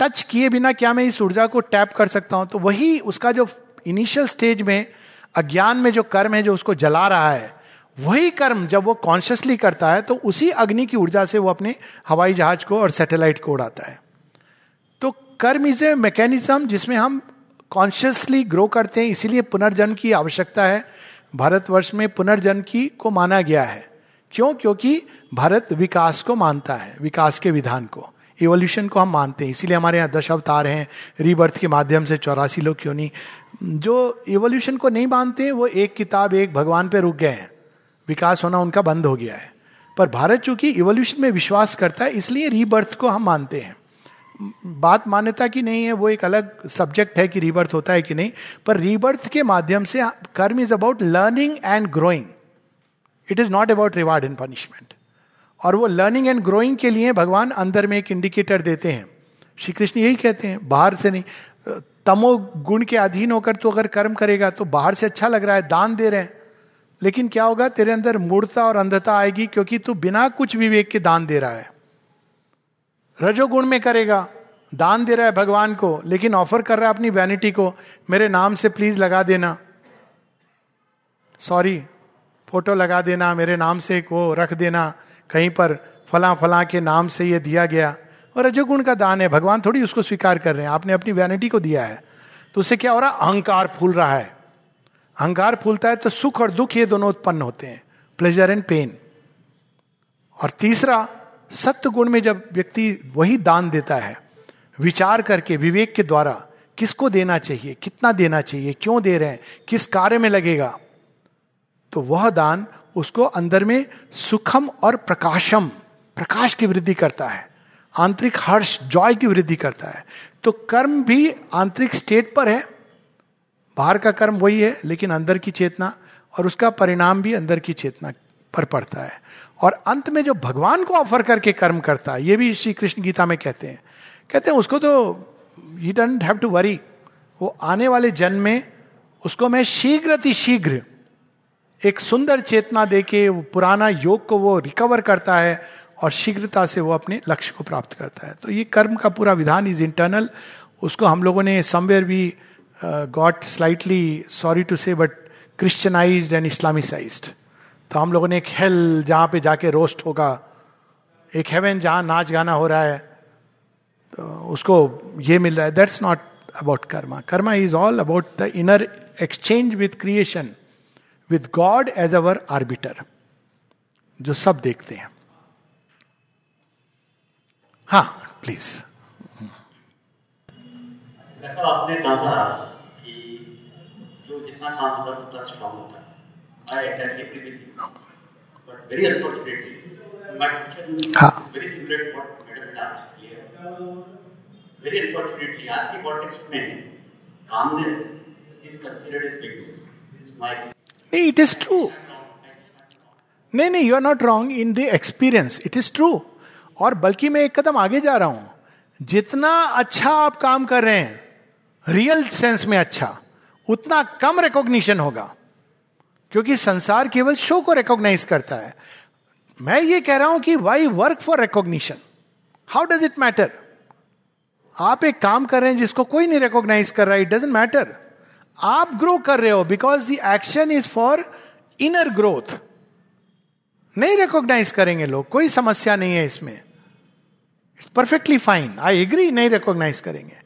टच किए बिना क्या मैं इस ऊर्जा को टैप कर सकता हूँ? तो वही उसका जो इनिशियल स्टेज में, अज्ञान में जो कर्म है जो उसको जला रहा है, वही कर्म जब वो कॉन्शियसली करता है तो उसी अग्नि की ऊर्जा से वो अपने हवाई जहाज़ को और सैटेलाइट को उड़ाता है। तो कर्म इज़ ए मैकेनिज्म जिसमें हम कॉन्शियसली ग्रो करते हैं, इसीलिए पुनर्जन्म की आवश्यकता है। भारतवर्ष में पुनर्जन्म की को माना गया है। क्यों? क्योंकि भारत विकास को मानता है, विकास के विधान को। इवोल्यूशन को हम मानते हैं, इसीलिए हमारे यहाँ दश अवतार हैं रीबर्थ के माध्यम से चौरासी लोग क्यों नहीं जो इवोल्यूशन को नहीं मानते, वो एक किताब एक भगवान पे रुक गए हैं। विकास होना उनका बंद हो गया है। पर भारत चूँकि इवोल्यूशन में विश्वास करता है, इसलिए रीबर्थ को हम मानते हैं। बात मान्यता की नहीं है, वो एक अलग सब्जेक्ट है कि रीबर्थ होता है कि नहीं, पर रीबर्थ के माध्यम से कर्म is about learning and growing it is not about reward and punishment और वो लर्निंग एंड ग्रोइंग के लिए भगवान अंदर में एक इंडिकेटर देते हैं। श्री कृष्ण यही कहते हैं, बाहर से नहीं तमो गुण के अधीन होकर तो अगर कर्म करेगा तो बाहर से अच्छा लग रहा है, दान दे रहे हैं। लेकिन क्या होगा, तेरे अंदर मूर्ता और अंधता आएगी, क्योंकि तू बिना कुछ विवेक के दान दे रहा है। रजोगुण में करेगा, दान दे रहा है भगवान को, लेकिन ऑफ़र कर रहा है अपनी वैनिटी को, मेरे नाम से प्लीज़ लगा देना। सॉरी फ़ोटो लगा देना, मेरे नाम से वो रख देना, कहीं पर फला फला के नाम से ये दिया गया। और रजोगुण का दान है। भगवान थोड़ी उसको स्वीकार कर रहे हैं। आपने अपनी वैनिटी को दिया है। तो उससे क्या हो रहा है? अहंकार फूल रहा है। अहंकार फूलता है तो सुख और दुख ये दोनों उत्पन्न होते हैं। प्लेजर एंड पेन और तीसरा सत्य गुण में जब व्यक्ति वही दान देता है, विचार करके, विवेक के द्वारा, किसको देना चाहिए? कितना देना चाहिए? क्यों दे रहे हैं? किस कार्य में लगेगा? तो वह दान उसको अंदर में सुखम और प्रकाशम, प्रकाश की वृद्धि करता है। आंतरिक हर्ष, जॉय की वृद्धि करता है। तो कर्म भी आंतरिक स्टेट पर है। बाहर का कर्म वही है, लेकिन अंदर की चेतना और उसका परिणाम भी अंदर की चेतना पर पड़ता है। और अंत में जो भगवान को ऑफ़र करके कर्म करता है, ये भी श्री कृष्ण गीता में कहते हैं। कहते हैं, उसको तो he don't have to worry वो आने वाले जन्म में उसको मैं शीघ्र शीघ्र एक सुंदर चेतना देके वो पुराना योग को वो रिकवर करता है। और शीघ्रता से वो अपने लक्ष्य को प्राप्त करता है। तो ये कर्म का पूरा विधान इज़ इंटरनल उसको हम लोगों ने समवेयर भी got slightly sorry to say but Christianise and Islamicise तो हम लोगों ने एक हेल जहाँ पे जाके रोस्ट होगा। एक हेवन जहाँ नाच गाना हो रहा है। तो उसको ये मिल रहा है। That's not about karma karma is all about the inner exchange with creation with God as our arbiter जो सब देखते हैं। हाँ प्लीज़ जैसा आपने कहा कि जो जितना काम होता है उतना स्ट्रॉन्ग होता है। I attentively with but very unfortunately but हाँ। Very similar to what madam ने आज Very unfortunately, as he got explained, calmness is considered as weakness. This is my. नहीं इट इज़ ट्रू नहीं नहीं you are not wrong in the experience it is true और बल्कि मैं एक कदम आगे जा रहा हूँ। जितना अच्छा आप काम कर रहे हैं रियल सेंस में अच्छा उतना कम रिकॉग्निशन होगा। क्योंकि संसार केवल शो को रिकॉग्नाइज करता है। मैं ये कह रहा हूँ कि why work for recognition how does it matter आप एक काम कर रहे हैं जिसको कोई नहीं रिकॉग्नाइज कर रहा है इट डजेंट मैटर आप ग्रो कर रहे हो because the action is for inner growth नहीं रिकॉग्नाइज करेंगे लोग, कोई समस्या नहीं है इसमें। It's perfectly fine I agree नहीं रिकॉग्नाइज करेंगे।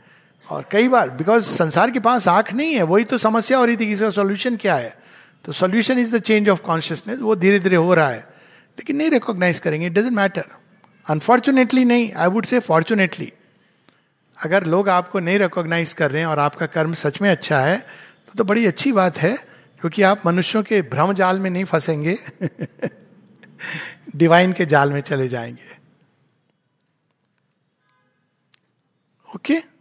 और कई बार बिकॉज़ संसार के पास आँख नहीं है वही तो समस्या हो रही थी कि इसका सोल्यूशन क्या है? तो solution is the change of consciousness वो धीरे धीरे हो रहा है। लेकिन नहीं रिकॉग्नाइज करेंगे इट डजेंट मैटर अनफॉर्चुनेटली नहीं आई वुड से फॉर्चुनेटली अगर लोग आपको नहीं रिकॉग्नाइज कर रहे हैं और आपका कर्म सच में अच्छा है तो, तो बड़ी अच्छी बात है क्योंकि आप मनुष्यों के भ्रम जाल में नहीं फंसेंगे। डिवाइन के जाल में चले जाएँगे। Okay okay?